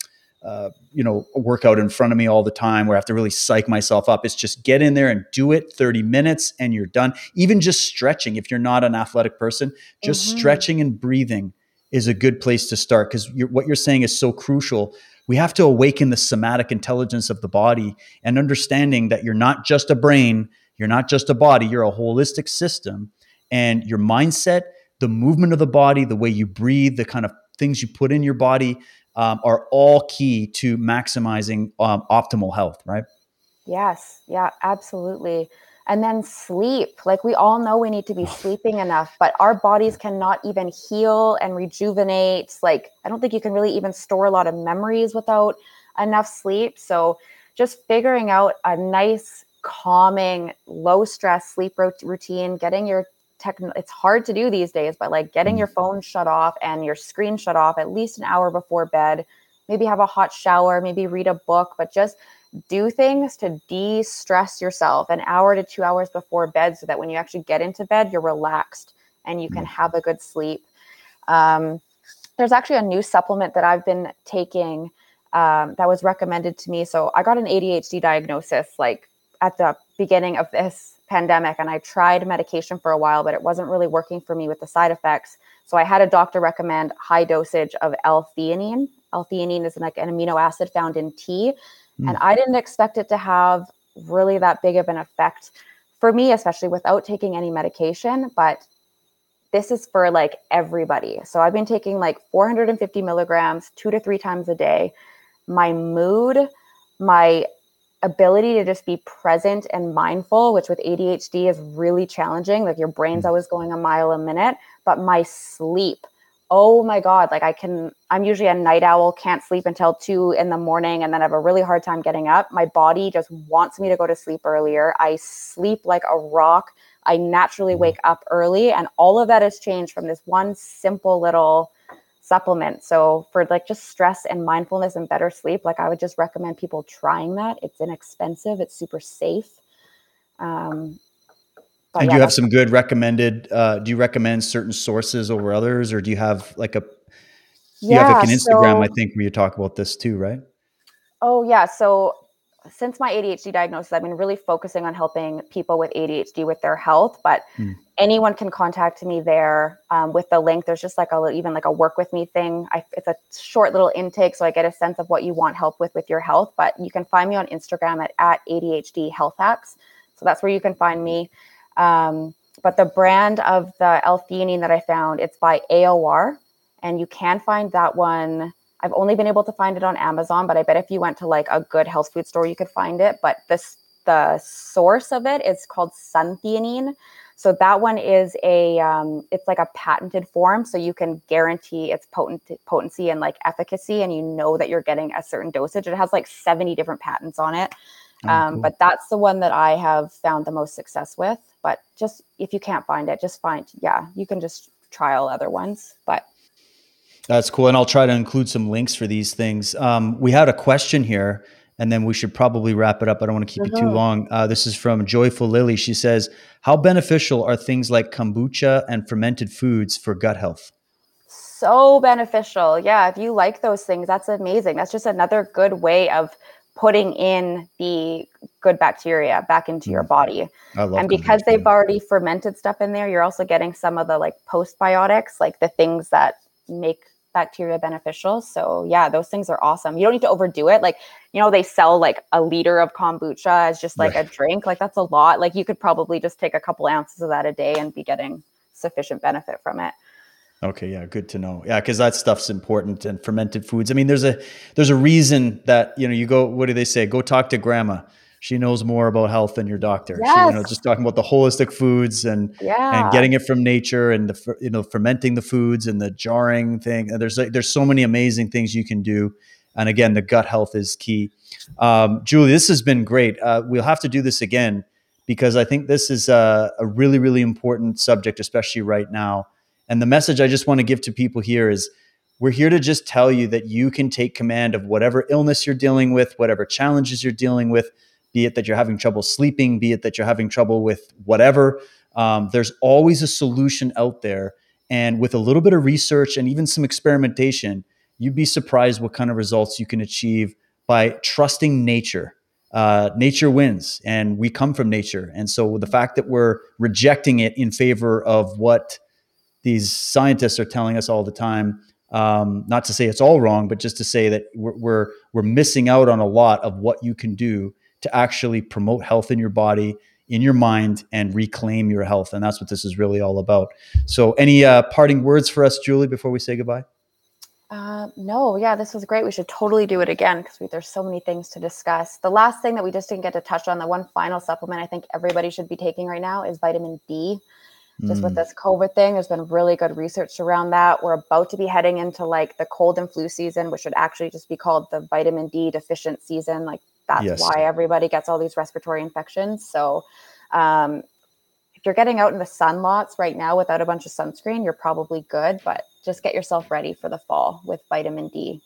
uh, you know, workout in front of me all the time where I have to really psych myself up. It's just get in there and do it 30 minutes and you're done. Even just stretching, if you're not an athletic person, just mm-hmm. stretching and breathing is a good place to start because what you're saying is so crucial. We have to awaken the somatic intelligence of the body and understanding that you're not just a brain, you're not just a body, you're a holistic system. And your mindset, the movement of the body, the way you breathe, the kind of things you put in your body um, are all key to maximizing um, optimal health, right? Yes. Yeah, absolutely. And then sleep. Like we all know we need to be sleeping enough, but our bodies cannot even heal and rejuvenate. Like I don't think you can really even store a lot of memories without enough sleep. So just figuring out a nice, calming, low stress sleep routine, getting your tech it's hard to do these days, but like getting your mm. phone shut off and your screen shut off at least an hour before bed, maybe have a hot shower, maybe read a book, but just do things to de-stress yourself an hour to two hours before bed so that when you actually get into bed you're relaxed and you can mm. have a good sleep um, there's actually a new supplement that i've been taking um, that was recommended to me so i got an adhd diagnosis like at the beginning of this pandemic and i tried medication for a while but it wasn't really working for me with the side effects so i had a doctor recommend high dosage of l-theanine l-theanine is like an amino acid found in tea Mm. And I didn't expect it to have really that big of an effect for me, especially without taking any medication. But this is for like everybody. So I've been taking like 450 milligrams two to three times a day. My mood, my ability to just be present and mindful, which with ADHD is really challenging. Like your brain's mm. always going a mile a minute, but my sleep oh my god like i can i'm usually a night owl can't sleep until two in the morning and then I have a really hard time getting up my body just wants me to go to sleep earlier i sleep like a rock i naturally mm-hmm. wake up early and all of that has changed from this one simple little supplement so for like just stress and mindfulness and better sleep like i would just recommend people trying that it's inexpensive it's super safe um, and yeah, do you have some good recommended? Uh, do you recommend certain sources over others, or do you have like a? You yeah, have like an Instagram, so, I think, where you talk about this too, right? Oh yeah. So since my ADHD diagnosis, I've been really focusing on helping people with ADHD with their health. But hmm. anyone can contact me there um, with the link. There's just like a even like a work with me thing. I, it's a short little intake, so I get a sense of what you want help with with your health. But you can find me on Instagram at at ADHD Health Hacks. So that's where you can find me. Um, but the brand of the L-theanine that I found, it's by AOR, and you can find that one. I've only been able to find it on Amazon, but I bet if you went to like a good health food store, you could find it. But this the source of it is called suntheanine. So that one is a um, it's like a patented form, so you can guarantee its potent potency and like efficacy, and you know that you're getting a certain dosage. It has like 70 different patents on it. Oh, um, cool. But that's the one that I have found the most success with. But just if you can't find it, just find, yeah, you can just trial other ones. But that's cool. And I'll try to include some links for these things. Um, we had a question here, and then we should probably wrap it up. I don't want to keep mm-hmm. it too mm-hmm. long. Uh, this is from Joyful Lily. She says, How beneficial are things like kombucha and fermented foods for gut health? So beneficial. Yeah. If you like those things, that's amazing. That's just another good way of putting in the good bacteria back into your mm. body. and because they've already fermented stuff in there, you're also getting some of the like postbiotics, like the things that make bacteria beneficial. So yeah, those things are awesome. You don't need to overdo it. Like, you know, they sell like a liter of kombucha as just like right. a drink. Like that's a lot. Like you could probably just take a couple ounces of that a day and be getting sufficient benefit from it. Okay, yeah, good to know. Yeah, because that stuff's important and fermented foods. I mean, there's a there's a reason that you know you go. What do they say? Go talk to grandma. She knows more about health than your doctor. Yes. She, you know, just talking about the holistic foods and yeah. and getting it from nature and the you know fermenting the foods and the jarring thing. And there's like, there's so many amazing things you can do. And again, the gut health is key. Um, Julie, this has been great. Uh, we'll have to do this again because I think this is a, a really really important subject, especially right now. And the message I just want to give to people here is we're here to just tell you that you can take command of whatever illness you're dealing with, whatever challenges you're dealing with, be it that you're having trouble sleeping, be it that you're having trouble with whatever. Um, there's always a solution out there. And with a little bit of research and even some experimentation, you'd be surprised what kind of results you can achieve by trusting nature. Uh, nature wins, and we come from nature. And so the fact that we're rejecting it in favor of what these scientists are telling us all the time, um, not to say it's all wrong, but just to say that we're, we're we're missing out on a lot of what you can do to actually promote health in your body in your mind and reclaim your health. And that's what this is really all about. So, any uh, parting words for us, Julie, before we say goodbye? Uh, no, yeah, this was great. We should totally do it again because there's so many things to discuss. The last thing that we just didn't get to touch on, the one final supplement I think everybody should be taking right now is vitamin D. Just mm. with this COVID thing, there's been really good research around that. We're about to be heading into like the cold and flu season, which should actually just be called the vitamin D deficient season. Like that's yes. why everybody gets all these respiratory infections. So, um, if you're getting out in the sun lots right now without a bunch of sunscreen, you're probably good, but just get yourself ready for the fall with vitamin D.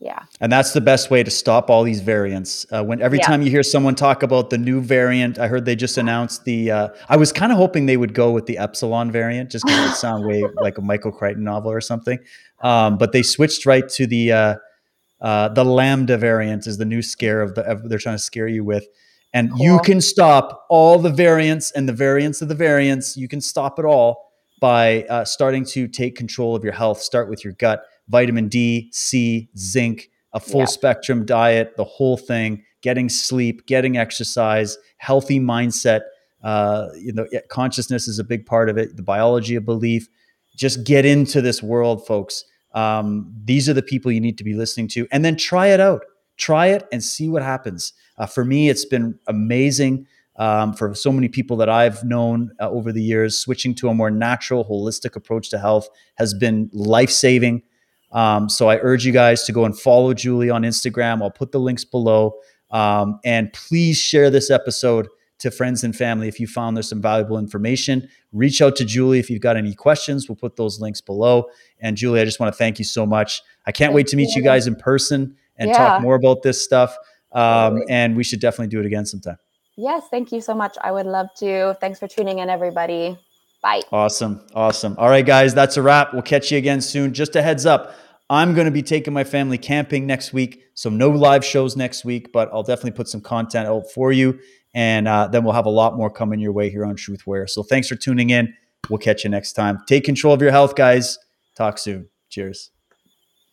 Yeah. And that's the best way to stop all these variants. Uh, when every yeah. time you hear someone talk about the new variant, I heard they just announced the. Uh, I was kind of hoping they would go with the epsilon variant, just because it sound way like a Michael Crichton novel or something. Um, but they switched right to the uh, uh, the lambda variant is the new scare of the they're trying to scare you with. And cool. you can stop all the variants and the variants of the variants. You can stop it all by uh, starting to take control of your health. Start with your gut vitamin d c zinc a full yeah. spectrum diet the whole thing. Getting sleep getting exercise healthy mindset uh, you know consciousness is a big part of it the biology of belief. Just get into this world folks um, these are the people you need to be listening to, and then try it out. Try it and see what happens. Uh, for me, it's been amazing. Um, for so many people that I've known uh, over the years, switching to a more natural, holistic approach to health has been life saving. Um, so I urge you guys to go and follow Julie on Instagram. I'll put the links below. Um, and please share this episode to friends and family if you found there's some valuable information. Reach out to Julie if you've got any questions. We'll put those links below. And Julie, I just want to thank you so much. I can't thank wait to meet you. you guys in person and yeah. talk more about this stuff. Um, and we should definitely do it again sometime. Yes, thank you so much. I would love to. Thanks for tuning in, everybody. Bye. Awesome. Awesome. All right, guys, that's a wrap. We'll catch you again soon. Just a heads up. I'm going to be taking my family camping next week. So, no live shows next week, but I'll definitely put some content out for you. And uh, then we'll have a lot more coming your way here on Truth Warrior. So thanks for tuning in. We'll catch you next time. Take control of your health, guys. Talk soon. Cheers.